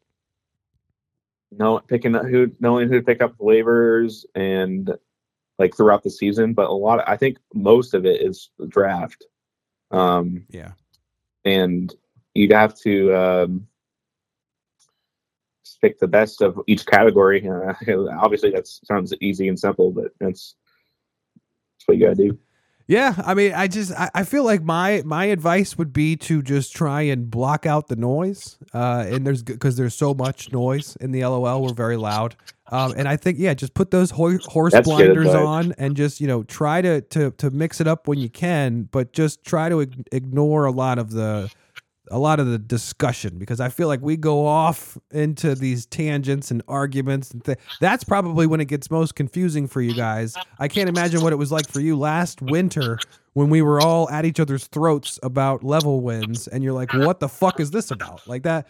know picking up who knowing who to pick up waivers and like throughout the season. But a lot, I think most of it is the draft. Um, Yeah. and you'd have to um, pick the best of each category. Uh, [laughs] obviously, that sounds easy and simple, but that's that's what you gotta do. Yeah, I mean, I just I, I feel like my my advice would be to just try and block out the noise. Uh, and there's because there's so much noise in the LOL. We're very loud. Um, and I think yeah, just put those ho- horse That's blinders on and just you know try to to to mix it up when you can, but just try to ig- ignore a lot of the a lot of the discussion because I feel like we go off into these tangents and arguments and th- that's probably when it gets most confusing for you guys. I can't imagine what it was like for you last winter when we were all at each other's throats about level wins and you're like what the fuck is this about? Like that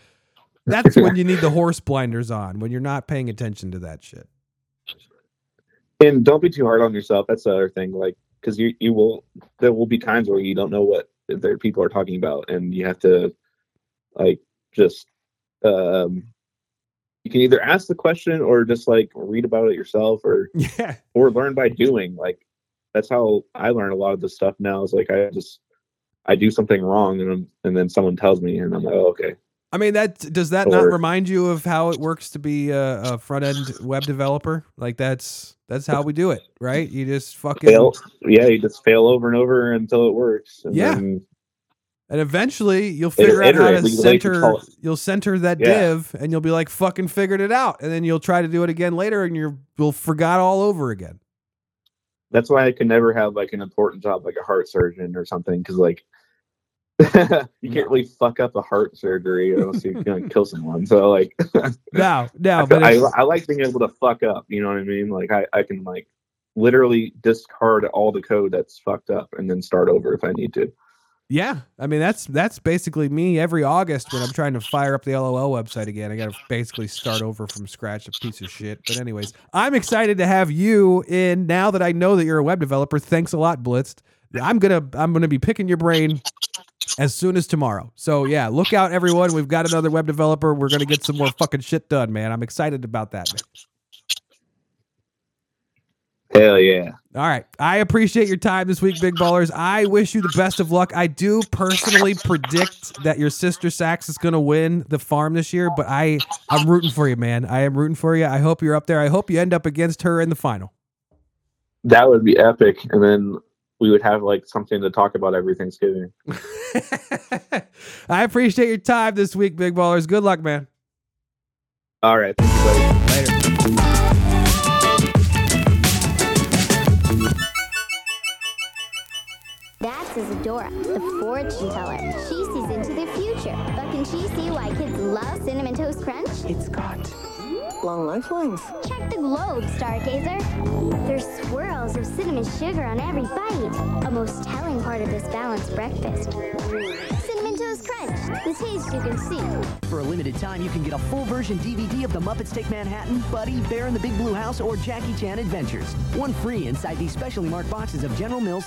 that's when you need the horse blinders on when you're not paying attention to that shit. And don't be too hard on yourself. That's the other thing. Like, because you you will there will be times where you don't know what their people are talking about, and you have to like just um you can either ask the question or just like read about it yourself or [laughs] Yeah. or learn by doing. Like that's how I learn a lot of this stuff now. Is like I just I do something wrong and I'm, and then someone tells me and I'm like, oh, okay. I mean that does that not remind you of how it works to be a, a front end [sighs] web developer? Like that's that's how we do it, right? You just fucking Fail, yeah, you just fail over and over until it works. And Yeah. then And eventually you'll figure out how to iterate. We like to center call you'll center that Yeah. div and you'll be like fucking figured it out. And then you'll try to do it again later and you're you'll forgot all over again. that's why I could never have like an important job like a heart surgeon or something because like [laughs] you can't really fuck up a heart surgery else you're gonna kill someone. So like [laughs] Now, now, I, but I, I like being able to fuck up. You know what I mean? Like I, I can like literally discard all the code that's fucked up and then start over if I need to. yeah, I mean that's that's basically me every August when I'm trying to fire up the LOL website again. I got to basically start over from scratch, a piece of shit. But anyways, I'm excited to have you in now that I know that you're a web developer. Thanks a lot, Blitzed. I'm gonna I'm gonna be picking your brain as soon as tomorrow. So yeah, look out, everyone. We've got another web developer. We're gonna get some more fucking shit done, man. I'm excited about that. Man. Hell yeah. All right. I appreciate your time this week, Big Ballers. I wish you the best of luck. I do personally predict that your sister Sax is going to win the farm this year, but I I'm rooting for you, man. I am rooting for you. I hope you're up there. I hope you end up against her in the final. That would be epic. And then we would have like something to talk about every Thanksgiving. [laughs] I appreciate your time this week, Big Ballers. Good luck, man. All right. Thank you, buddy. Later. That's Isadora, the fortune teller. She sees into the future. But can she see why kids love Cinnamon Toast Crunch? It's got long lifelines. Check the globe, Stargazer. There's swirls of cinnamon sugar on every bite. A most telling part of this balanced breakfast. Cinnamon Toast Crunch, the taste you can see. For a limited time, you can get a full version DVD of The Muppets Take Manhattan, Buddy, Bear in the Big Blue House, or Jackie Chan Adventures. One free inside these specially marked boxes of General Mills.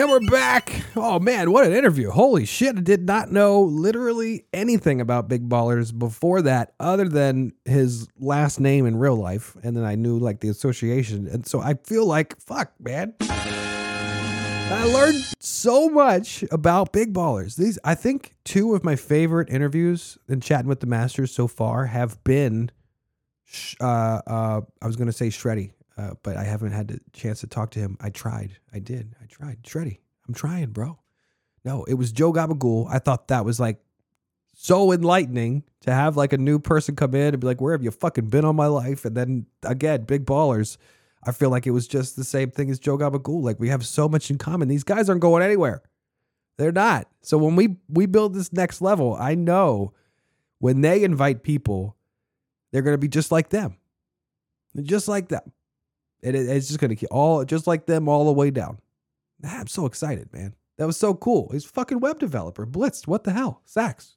And we're back. Oh man, what an interview. Holy shit. I did not know literally anything about Big Ballers before that, other than his last name in real life. And then I knew like the association. And so I feel like, fuck, man. I learned so much about Big Ballers. These, I think, two of my favorite interviews in chatting with the Masters so far have been, uh, uh, I was going to say Shreddy, uh, but I haven't had the chance to talk to him. I tried. I did. I tried. Shreddy, I'm trying, bro. No, it was Joe Gabagool. I thought that was like so enlightening to have like a new person come in and be like, "Where have you fucking been all my life?" And then again, big ballers. I feel like it was just the same thing as Joe Gabagool. Like we have so much in common. These guys aren't going anywhere. They're not. So when we we build this next level, I know when they invite people, They're going to be just like them. Just like them. It, it's just going to keep all just like them all the way down. I'm so excited, man. That was so cool. He's fucking web developer. Blitzed. What the hell? Sax.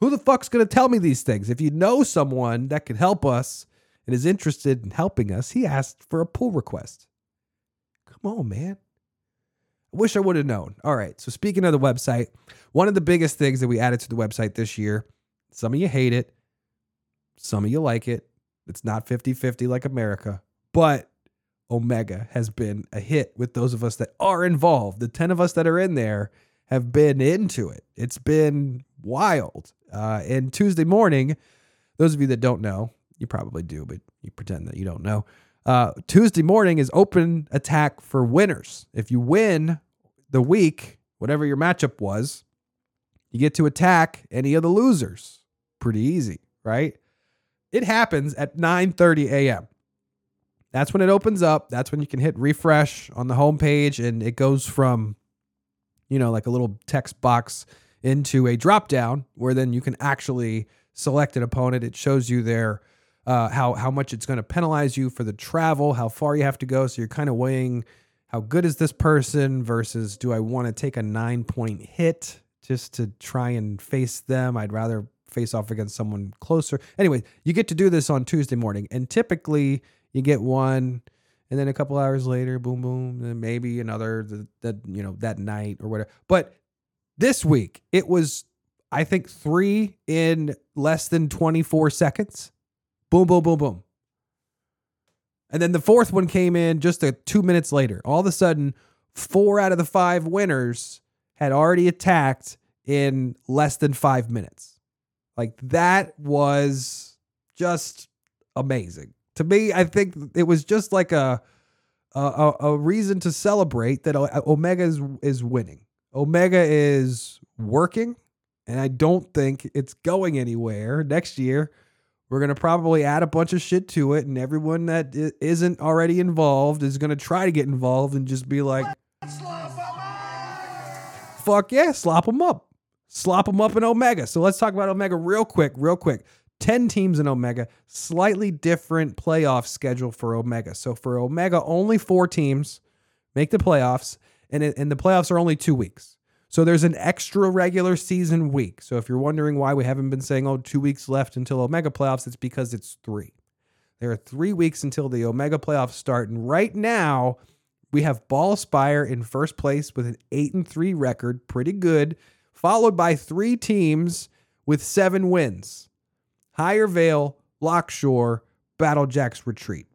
Who the fuck's going to tell me these things? If you know someone that could help us and is interested in helping us, he asked for a pull request. Come on, man. I wish I would have known. All right. So, speaking of the website, one of the biggest things that we added to the website this year, some of you hate it, some of you like it. It's not 50 50 like America, but Omega has been a hit with those of us that are involved. The 10 of us that are in there have been into it. It's been wild. Uh, and Tuesday morning, those of you that don't know, you probably do, but you pretend that you don't know. Uh, Tuesday morning is open attack for winners. If you win the week, whatever your matchup was, you get to attack any of the losers. Pretty easy, right? It happens at 9:30 a.m. That's when it opens up. That's when you can hit refresh on the homepage and it goes from you know, like a little text box into a drop down where then you can actually select an opponent. It shows you their uh, how how much it's going to penalize you for the travel, how far you have to go. So you're kind of weighing how good is this person versus do I want to take a nine point hit just to try and face them? I'd rather face off against someone closer. Anyway, you get to do this on Tuesday morning, and typically you get one, and then a couple hours later, boom, boom, then maybe another that, that you know that night or whatever. But this week it was, I think, three in less than 24 seconds. Boom, boom, boom, boom. And then the fourth one came in just a two minutes later. All of a sudden, four out of the five winners had already attacked in less than five minutes. Like that was just amazing. To me, I think it was just like a a, a reason to celebrate that uh, Omega is, is winning. Omega is working, and I don't think it's going anywhere. Next year, we're going to probably add a bunch of shit to it, and everyone that isn't already involved is going to try to get involved and just be like, fuck yeah, slop them up. Slop them up in Omega. So let's talk about Omega real quick, real quick. 10 teams in Omega, slightly different playoff schedule for Omega. So for Omega, only four teams make the playoffs, and, it, and the playoffs are only two weeks. So there's an extra regular season week. So if you're wondering why we haven't been saying, oh, two weeks left until Omega playoffs, it's because it's three. There are three weeks until the Omega playoffs start. And right now, we have Ball Spire in first place with an eight and three record, pretty good, followed by three teams with seven wins. Higher Vale, Lockshore, Battle Jacks Retreat.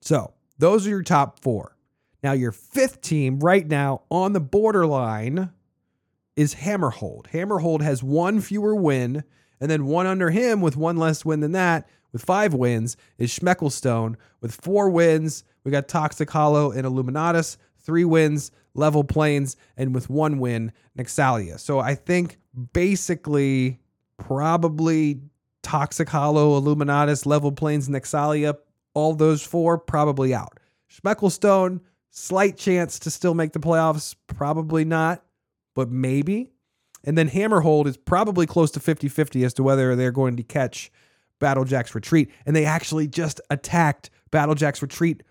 So those are your top four. Now, your fifth team right now on the borderline is Hammerhold. Hammerhold has one fewer win, and then one under him with one less win than that, with five wins, is Schmeckelstone. With four wins, we got Toxic Hollow and Illuminatus. Three wins, Level Plains, and with one win, Nexalia. So I think basically, probably Toxic Hollow, Illuminatus, Level Plains, Nexalia, all those four probably out. Schmeckelstone, Slight chance to still make the playoffs, probably not, but maybe. And then Hammerhold is probably close to 50 50 as to whether they're going to catch Battlejack's retreat. And they actually just attacked Battlejack's retreat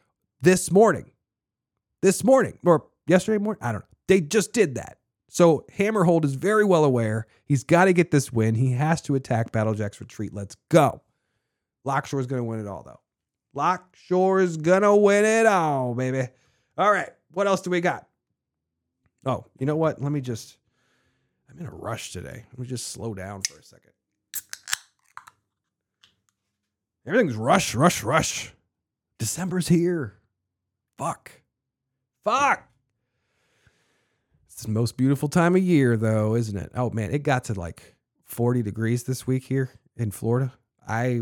this morning. This morning, or yesterday morning. I don't know. They just did that. So Hammerhold is very well aware. He's got to get this win. He has to attack Battlejack's retreat. Let's go. Lockshore is going to win it all, though. Lockshore is going to win it all, baby. All right. What else do we got? Oh, you know what? Let me just. I'm in a rush today. Let me just slow down for a second. Everything's rush, rush, rush. December's here. Fuck. Fuck. It's the most beautiful time of year, though, isn't it? Oh, man. It got to like 40 degrees this week here in Florida. I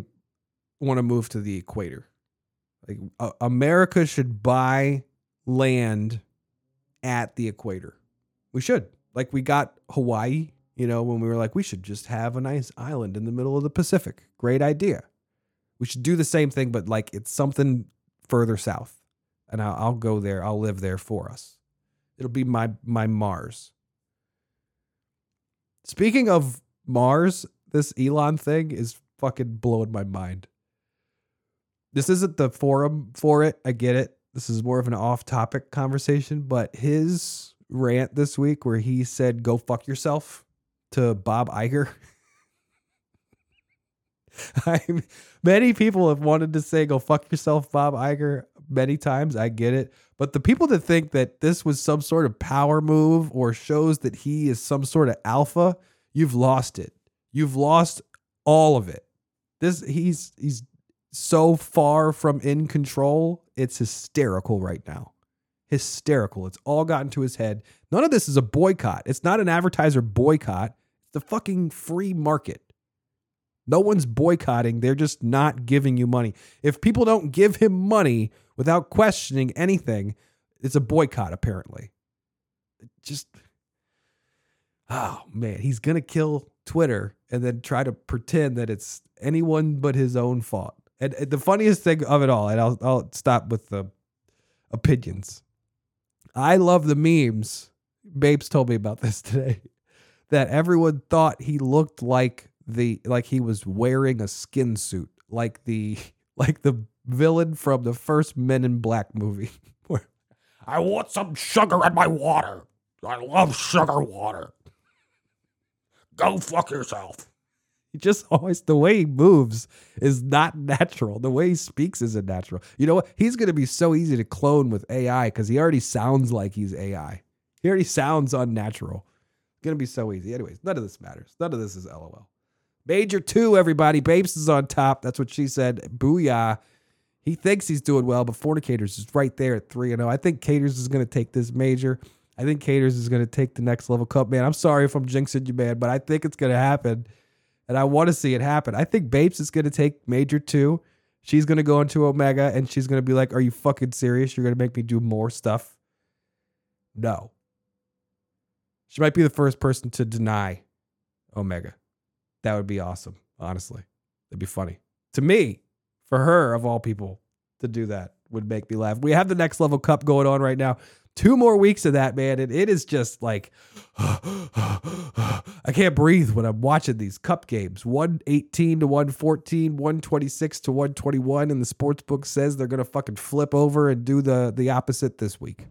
want to move to the equator. Like, uh, America should buy land at the equator. We should. Like we got Hawaii, you know, when we were like, we should just have a nice island in the middle of the Pacific. Great idea. We should do the same thing, but like it's something further south. And I'll, I'll go there. I'll live there for us. It'll be my my Mars. Speaking of Mars, this Elon thing is fucking blowing my mind. This isn't the forum for it. I get it. This is more of an off topic conversation, but his rant this week where he said, go fuck yourself to Bob Iger. [laughs] I many people have wanted to say go fuck yourself, Bob Iger, many times. I get it. But the people that think that this was some sort of power move or shows that he is some sort of alpha, you've lost it. You've lost all of it. This he's he's so far from in control. It's hysterical right now. Hysterical. It's all gotten to his head. None of this is a boycott. It's not an advertiser boycott. It's the fucking free market. No one's boycotting. They're just not giving you money. If people don't give him money without questioning anything, it's a boycott, apparently. Just, oh man, he's going to kill Twitter and then try to pretend that it's anyone but his own fault. And, and the funniest thing of it all, and I'll, I'll stop with the opinions. I love the memes. Babes told me about [laughs] this today. That everyone thought he looked like the like he was wearing a skin suit, like the [laughs] like the villain from the first Men in Black movie. [laughs] I want some sugar in my water. I love sugar water. Go fuck yourself. [laughs] He just always the way he moves is not natural. The way he speaks isn't natural. You know what? He's gonna be so easy to clone with AI because he already sounds like he's AI. He already sounds unnatural. Gonna be so easy. Anyways, none of this matters. None of this is LOL. Major two, everybody. Babes is on top. That's what she said. Booyah. He thinks he's doing well, but Fornicators is right there at 3 0. I think Caters is going to take this major. I think Caters is going to take the next level cup, man. I'm sorry if I'm jinxing you, man, but I think it's going to happen. And I want to see it happen. I think Babes is going to take major two. She's going to go into Omega and she's going to be like, Are you fucking serious? You're going to make me do more stuff? No. She might be the first person to deny Omega. That would be awesome, honestly. That'd be funny. To me, for her, of all people, to do that would make me laugh. We have the next level cup going on right now. Two more weeks of that, man. And it is just like, [sighs] I can't breathe when I'm watching these cup games 118 to 114, 126 to 121. And the sports book says they're to fucking flip over and do the, the opposite this week.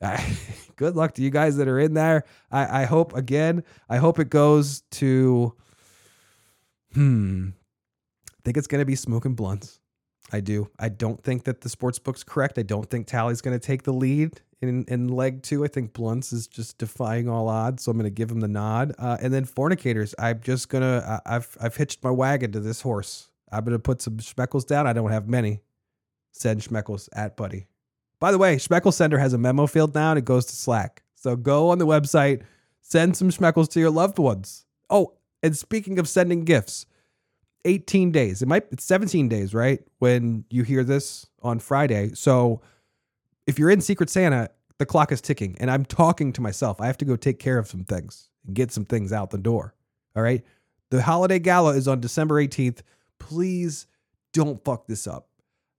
[laughs] good luck to you guys that are in there. I, I hope again, I hope it goes to hmm. I think it's gonna be smoking blunts. I do. I don't think that the sports book's correct. I don't think Tally's gonna take the lead in in leg two. I think Blunts is just defying all odds, so I'm gonna give him the nod. Uh, and then fornicators, I'm just gonna I, I've I've hitched my wagon to this horse. I'm gonna put some schmeckles down. I don't have many. Send schmeckles at buddy. By the way, Schmeckle Sender has a memo field now and it goes to Slack. So go on the website, send some Schmeckles to your loved ones. Oh, and speaking of sending gifts, 18 days. It might it's 17 days, right? When you hear this on Friday. So if you're in Secret Santa, the clock is ticking and I'm talking to myself. I have to go take care of some things and get some things out the door. All right? The holiday gala is on December 18th. Please don't fuck this up.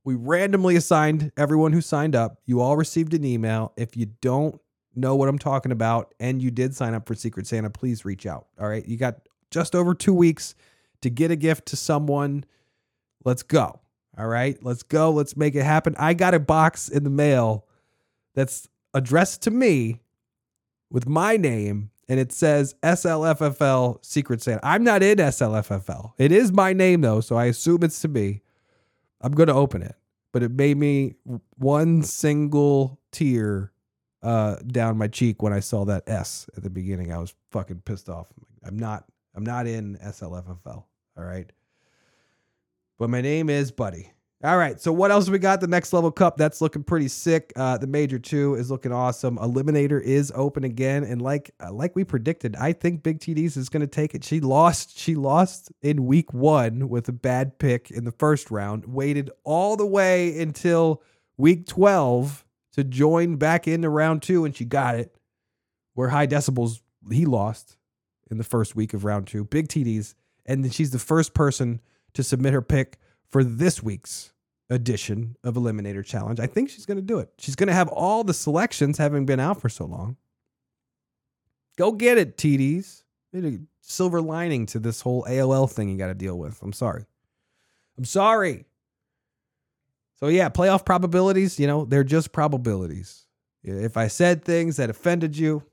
We randomly assigned everyone who signed up. You all received an email. If you don't know what I'm talking about and you did sign up for Secret Santa, please reach out. All right. You got just over two weeks to get a gift to someone. Let's go. All right. Let's go. Let's make it happen. I got a box in the mail that's addressed to me with my name and it says SLFFL Secret Santa. I'm not in SLFFL. It is my name though, so I assume it's to me. I'm going to open it. But it made me one single tear uh, down my cheek when I saw that S at the beginning. I was fucking pissed off. I'm not I'm not in SLFFL. All right. But my name is Buddy. All right. So what else we got? The next level cup that's looking pretty sick. Uh, the major two is looking awesome. Eliminator is open again, and like uh, like we predicted, I think Big TDs is going to take it. She lost. She lost in week one with a bad pick in the first round. Waited all the way until week twelve to join back into round two, and she got it. Where high decibels he lost in the first week of round two. Big TDs, and then she's the first person to submit her pick for this week's edition of Eliminator Challenge. I think she's going to do it. She's going to have all the selections having been out for so long. Go get it, TDs. silver lining to this whole AOL thing you got to deal with. I'm sorry. I'm sorry. So yeah, playoff probabilities, you know, they're just probabilities. If I said things that offended you,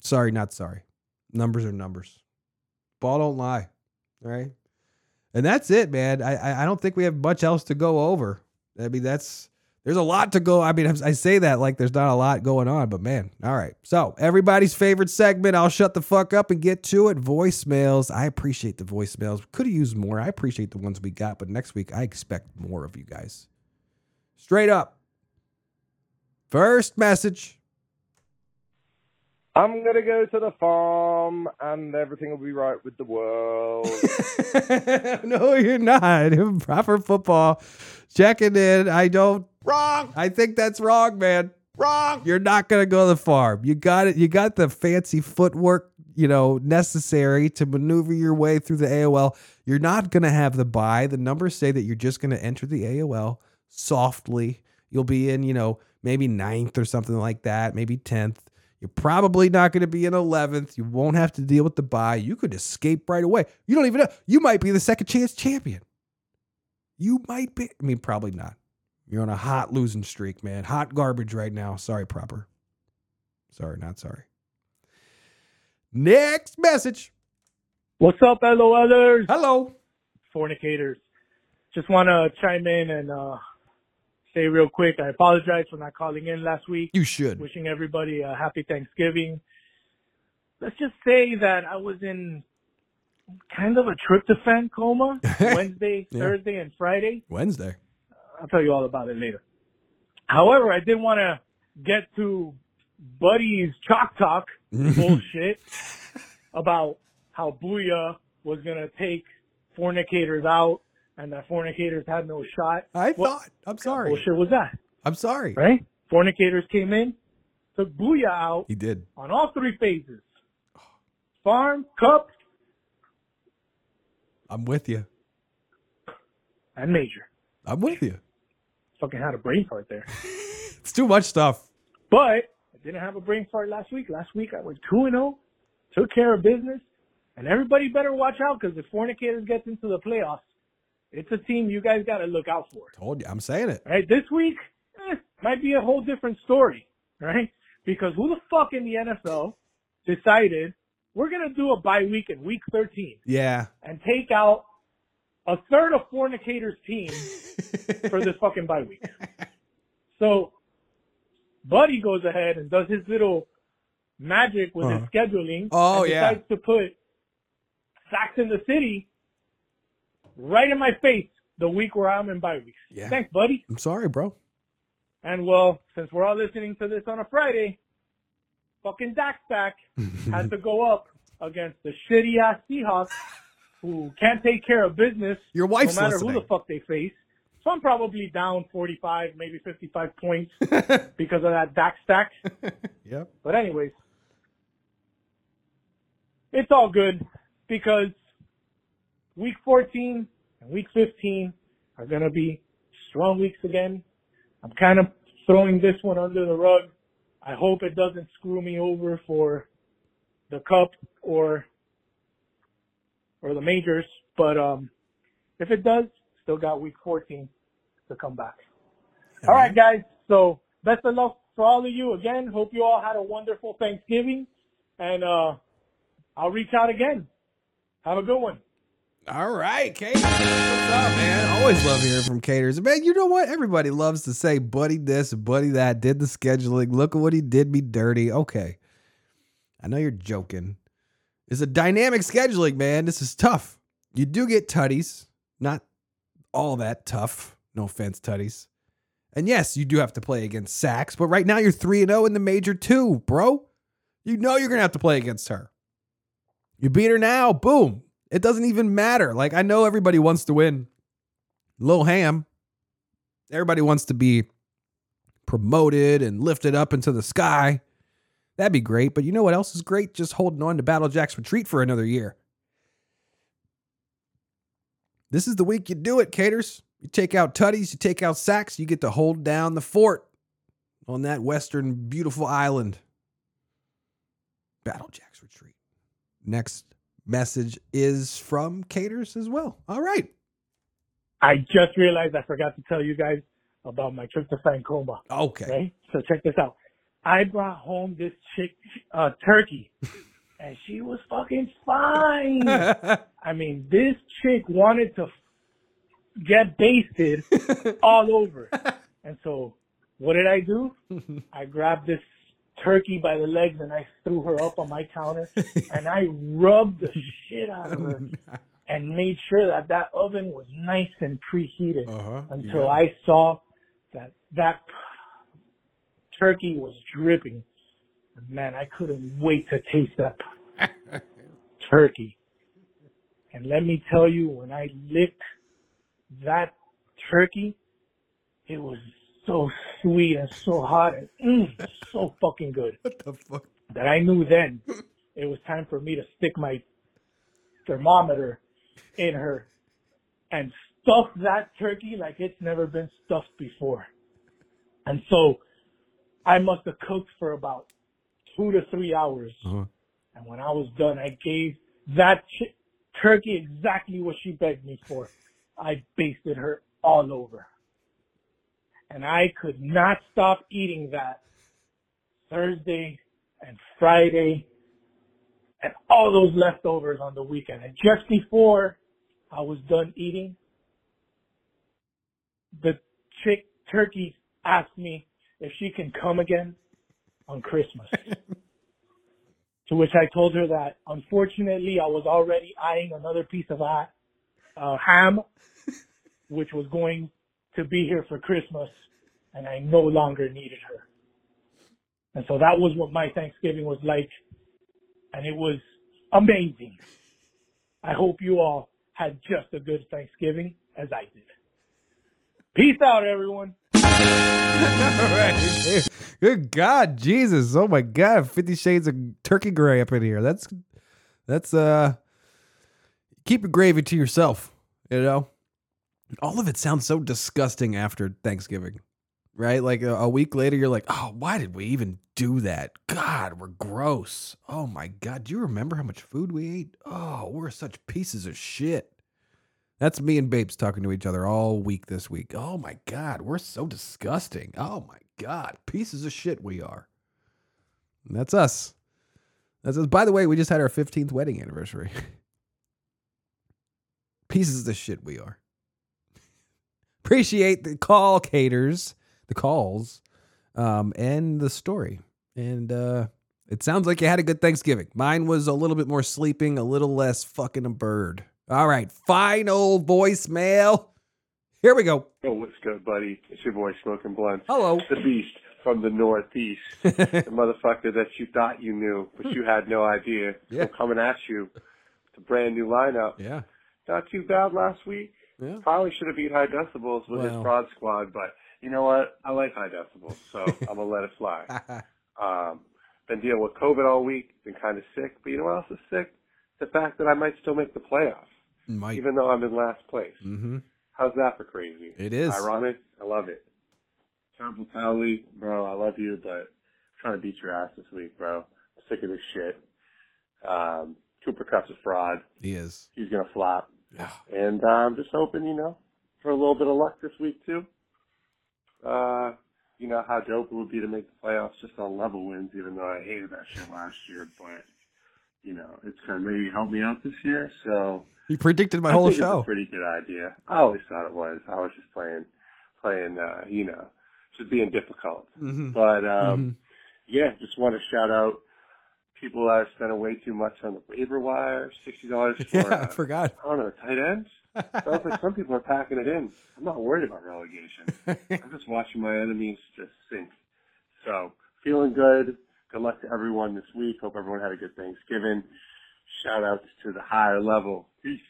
sorry, not sorry. Numbers are numbers. Ball don't lie. Right. And that's it, man. I I- I don't think we have much else to go over. I mean, that's there's a lot to go. I mean, I say that like there's not a lot going on, but man, all right. So everybody's favorite segment. I'll shut the fuck up and get to it. Voicemails. I appreciate the voicemails. Could have used more. I appreciate the ones we got, but next week I expect more of you guys. Straight up. First message. I'm gonna go to the farm and everything will be right with the world. [laughs] no, you're not. [laughs] Proper football. Checking in. I don't. Wrong. I think that's wrong, man. Wrong. You're not gonna go to the farm. You got it. You got the fancy footwork, you know, necessary to maneuver your way through the AOL. You're not gonna have the buy. The numbers say that you're just gonna enter the AOL softly. You'll be in, you know, maybe ninth or something like that, maybe tenth. You're probably not going to be in 11th. You won't have to deal with the buy. You could escape right away. You don't even know. You might be the second chance champion. You might be. I mean, probably not. You're on a hot losing streak, man. Hot garbage right now. Sorry, proper. Sorry, not sorry. Next message. What's up, LOLers? Hello. Fornicators. Just want to chime in and uh, say real quick, I apologize for not calling in last week. You should. Wishing everybody a happy Thanksgiving. Let's just say that I was in kind of a tryptophan coma [laughs] Wednesday, Yeah. Thursday, and Friday. Wednesday. I'll tell you all about it later. However, I did want to get to Buddy's chalk talk [laughs] bullshit about how Booyah was going to take fornicators out and that fornicators had no shot. I What thought. I'm sorry. bullshit was that? I'm sorry. Right? Fornicators came in, took Booyah out He did. on all three phases. Farm, cup, I'm with you. and major. I'm with you. Fucking had a brain fart there. [laughs] It's too much stuff. But I didn't have a brain fart last week. Last week I went 2 and 0, took care of business, and everybody better watch out because if Fornicators gets into the playoffs, it's a team you guys got to look out for. Told you. I'm saying it. Right? This week eh, might be a whole different story, right? Because who the fuck in the NFL decided we're going to do a bye week in week 13 Yeah. and take out a third of Fornicators team [laughs] for this fucking bye week. So Buddy goes ahead and does his little magic with his Uh-huh. scheduling. Oh, and yeah. decides to put Sax in the City right in my face the week where I'm in bye weeks. Yeah. Thanks, buddy. I'm sorry, bro. And well, since we're all listening to this on a Friday, fucking Dak Stack [laughs] has to go up against the shitty ass Seahawks who can't take care of business. Your wife's no matter who the fuck they face. So I'm probably down 45, maybe 55 points [laughs] because of that Dak Stack. [laughs] Yep. But anyways, it's all good because week 14 and week 15 are going to be strong weeks again. I'm kind of throwing this one under the rug. I hope it doesn't screw me over for the cup or or the majors, but um if it does, still got week 14 to come back. All right, guys. So best of luck for all of you again. Hope you all had a wonderful Thanksgiving, and uh I'll reach out again. Have a good one. All right, Caters. What's up, man? Always love hearing from Caters. Man, you know what? Everybody loves to say, buddy this, buddy that, did the scheduling. Look at what he did me dirty. Okay. I know you're joking. It's a dynamic scheduling, man. This is tough. You do get tutties. Not all that tough. No offense, tutties. And yes, you do have to play against Sax, but right now you're 3 0 in the major two, bro. You know you're going to have to play against her. You beat her now, boom. It doesn't even matter. Like, I know everybody wants to win. Lil Ham, everybody wants to be promoted and lifted up into the sky. That'd be great. But you know what else is great? Just holding on to Battle Jack's retreat for another year. This is the week you do it, Caters. You take out Tutties, you take out Sax, you get to hold down the fort on that western beautiful island. Battle Jack's retreat. Next message is from Caters as well. All right. I just realized I forgot to tell you guys about my trip to Fancoma. Okay. Right? So check this out. I brought home this chick, uh, turkey, [laughs] and she was fucking fine. [laughs] I mean, this chick wanted to get basted [laughs] all over. And so, what did I do? I grabbed this turkey by the legs and I threw her up on my counter and I rubbed the shit out of her [laughs] and made sure that that oven was nice and preheated Uh-huh. until Yeah. I saw that that turkey was dripping. Man, I couldn't wait to taste that [laughs] turkey. And let me tell you, when I licked that turkey, it was so sweet and so hot and mm, so fucking good. What the fuck? That I knew then it was time for me to stick my thermometer in her and stuff that turkey like it's never been stuffed before. And so I must have cooked for about two to three hours. Uh-huh. And when I was done, I gave that ch- turkey exactly what she begged me for. I basted her all over. And I could not stop eating that Thursday and Friday and all those leftovers on the weekend. And just before I was done eating, the chick turkey asked me if she can come again on Christmas. [laughs] to which I told her that unfortunately I was already eyeing another piece of uh, ham, which was going to be here for Christmas, and I no longer needed her. And so that was what my Thanksgiving was like, and it was amazing. I hope you all had just a good Thanksgiving as I did. Peace out, everyone. [laughs] Good God, Jesus. Oh my God. 50 shades of turkey gray up in here. That's that's uh keep your gravy to yourself, you know? All of it sounds so disgusting after Thanksgiving. Right? Like a, week later you're like, "Oh, why did we even do that? God, we're gross." Oh my God. Do you remember how much food we ate? Oh, we're such pieces of shit. That's me and Babes talking to each other all week this week. Oh my God, we're so disgusting. Oh my God, pieces of shit we are. And that's us. That's us. By the way, we just had our 15th wedding anniversary. [laughs] pieces of shit we are. Appreciate the call, caters, the calls, um, and the story. And uh, it sounds like you had a good Thanksgiving. Mine was a little bit more sleeping, a little less fucking a bird. All right, final voicemail. Here we go. Oh, what's good, buddy? It's your boy Smoking Blunt. Hello. The Beast from the Northeast. [laughs] the motherfucker that you thought you knew, but you had no idea. Yeah. Coming at you. It's a brand new lineup. Yeah. Not too bad last week. Yeah. Probably should have beat High Decibels with his fraud squad, but you know what? I like High Decibels, so [laughs] I'm gonna let it fly. [laughs] Um, been dealing with COVID all week. Been kind of sick, but you know what else is sick? The fact that I might still make the playoffs, Might. even though I'm in last place. Mm-hmm. How's that for crazy? It is. Ironic. I love it. Terrible Tally, bro, I love you, but I'm trying to beat your ass this week, bro. I'm sick of this shit. Um, Cooper Kupp's a fraud. He is. He's gonna flop. Yeah. And uh, I'm just hoping, you know, for a little bit of luck this week too. Uh, you know how dope it would be to make the playoffs just on level wins, even though I hated that shit last year. But you know, it's gonna maybe help me out this year. So You predicted my I whole think It's show. a pretty good idea. I always thought it was. I was just playing, playing, uh, you know, just being difficult. Mhm. But um, Mhm. yeah, just want to shout out people that are spending way too much on the waiver wire. Sixty dollars [laughs] for Yeah, I uh, forgot. I don't know tight ends. Sounds like some people are packing it in. I'm not worried about relegation. [laughs] I'm just watching my enemies just sink. So feeling good. Good luck to everyone this week. Hope everyone had a good Thanksgiving. Shout outs to the higher level. Peace.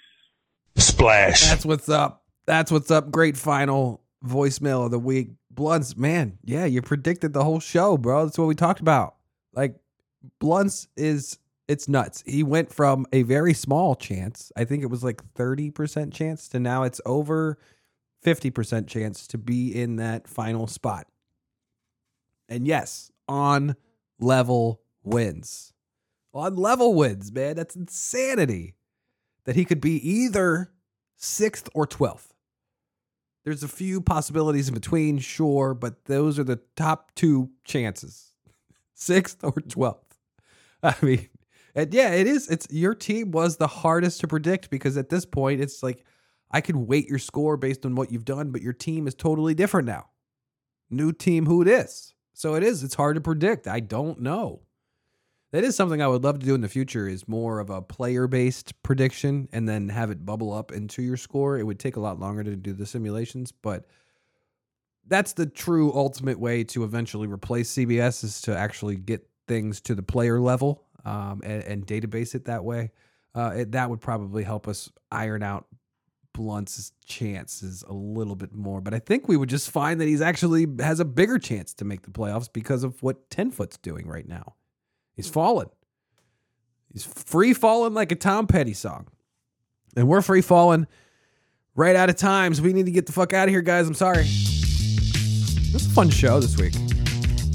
Splash. That's what's up. That's what's up. Great final voicemail of the week. Blunts, man, yeah, you predicted the whole show, bro. That's what we talked about. Like, Blunts is it's nuts. He went from a very small chance, I think it was like 30% chance, to now it's over 50% chance to be in that final spot. And yes, on level wins. on level wins, man. That's insanity that he could be either sixth or 12th. There's a few possibilities in between, sure, but those are the top two chances [laughs] sixth or 12th. [laughs] I mean, and yeah, it is. It's your team was the hardest to predict because at this point, it's like I can weight your score based on what you've done, but your team is totally different now. New team, who it is. So it is. It's hard to predict. I don't know. That is something I would love to do in the future. Is more of a player based prediction and then have it bubble up into your score. It would take a lot longer to do the simulations, but that's the true ultimate way to eventually replace CBS is to actually get things to the player level um, and, and, database it that way. Uh, it, that would probably help us iron out Blunt's chances a little bit more. But I think we would just find that he's actually has a bigger chance to make the playoffs because of what Tenfoot's doing right now. He's fallen. He's free falling like a Tom Petty song. And we're free falling right out of times. So we need to get the fuck out of here, guys. I'm sorry. It was a fun show this week.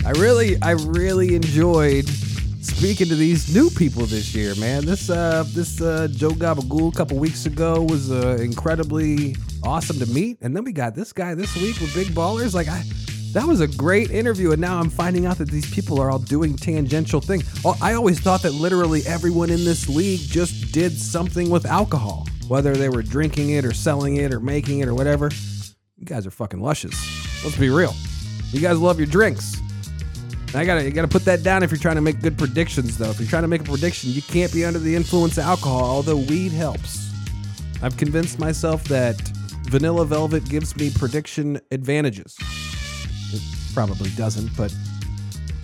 I really, I really enjoyed speaking to these new people this year, man. This uh this uh Joe Gabagool a couple weeks ago was uh, incredibly awesome to meet. And then we got this guy this week with Big Ballers. Like I that was a great interview, and now I'm finding out that these people are all doing tangential things. I always thought that literally everyone in this league just did something with alcohol, whether they were drinking it or selling it or making it or whatever. You guys are fucking luscious. Let's be real. You guys love your drinks. I gotta you gotta put that down if you're trying to make good predictions though. If you're trying to make a prediction, you can't be under the influence of alcohol, although weed helps. I've convinced myself that vanilla velvet gives me prediction advantages. It probably doesn't, but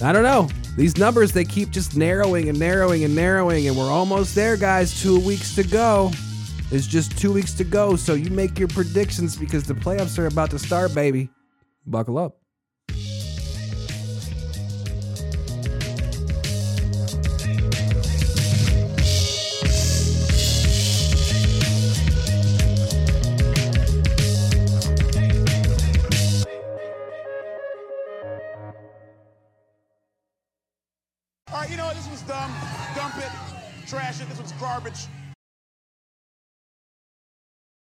I don't know. These numbers they keep just narrowing and narrowing and narrowing, and we're almost there, guys. Two weeks to go. There's just two weeks to go, so you make your predictions because the playoffs are about to start, baby. Buckle up.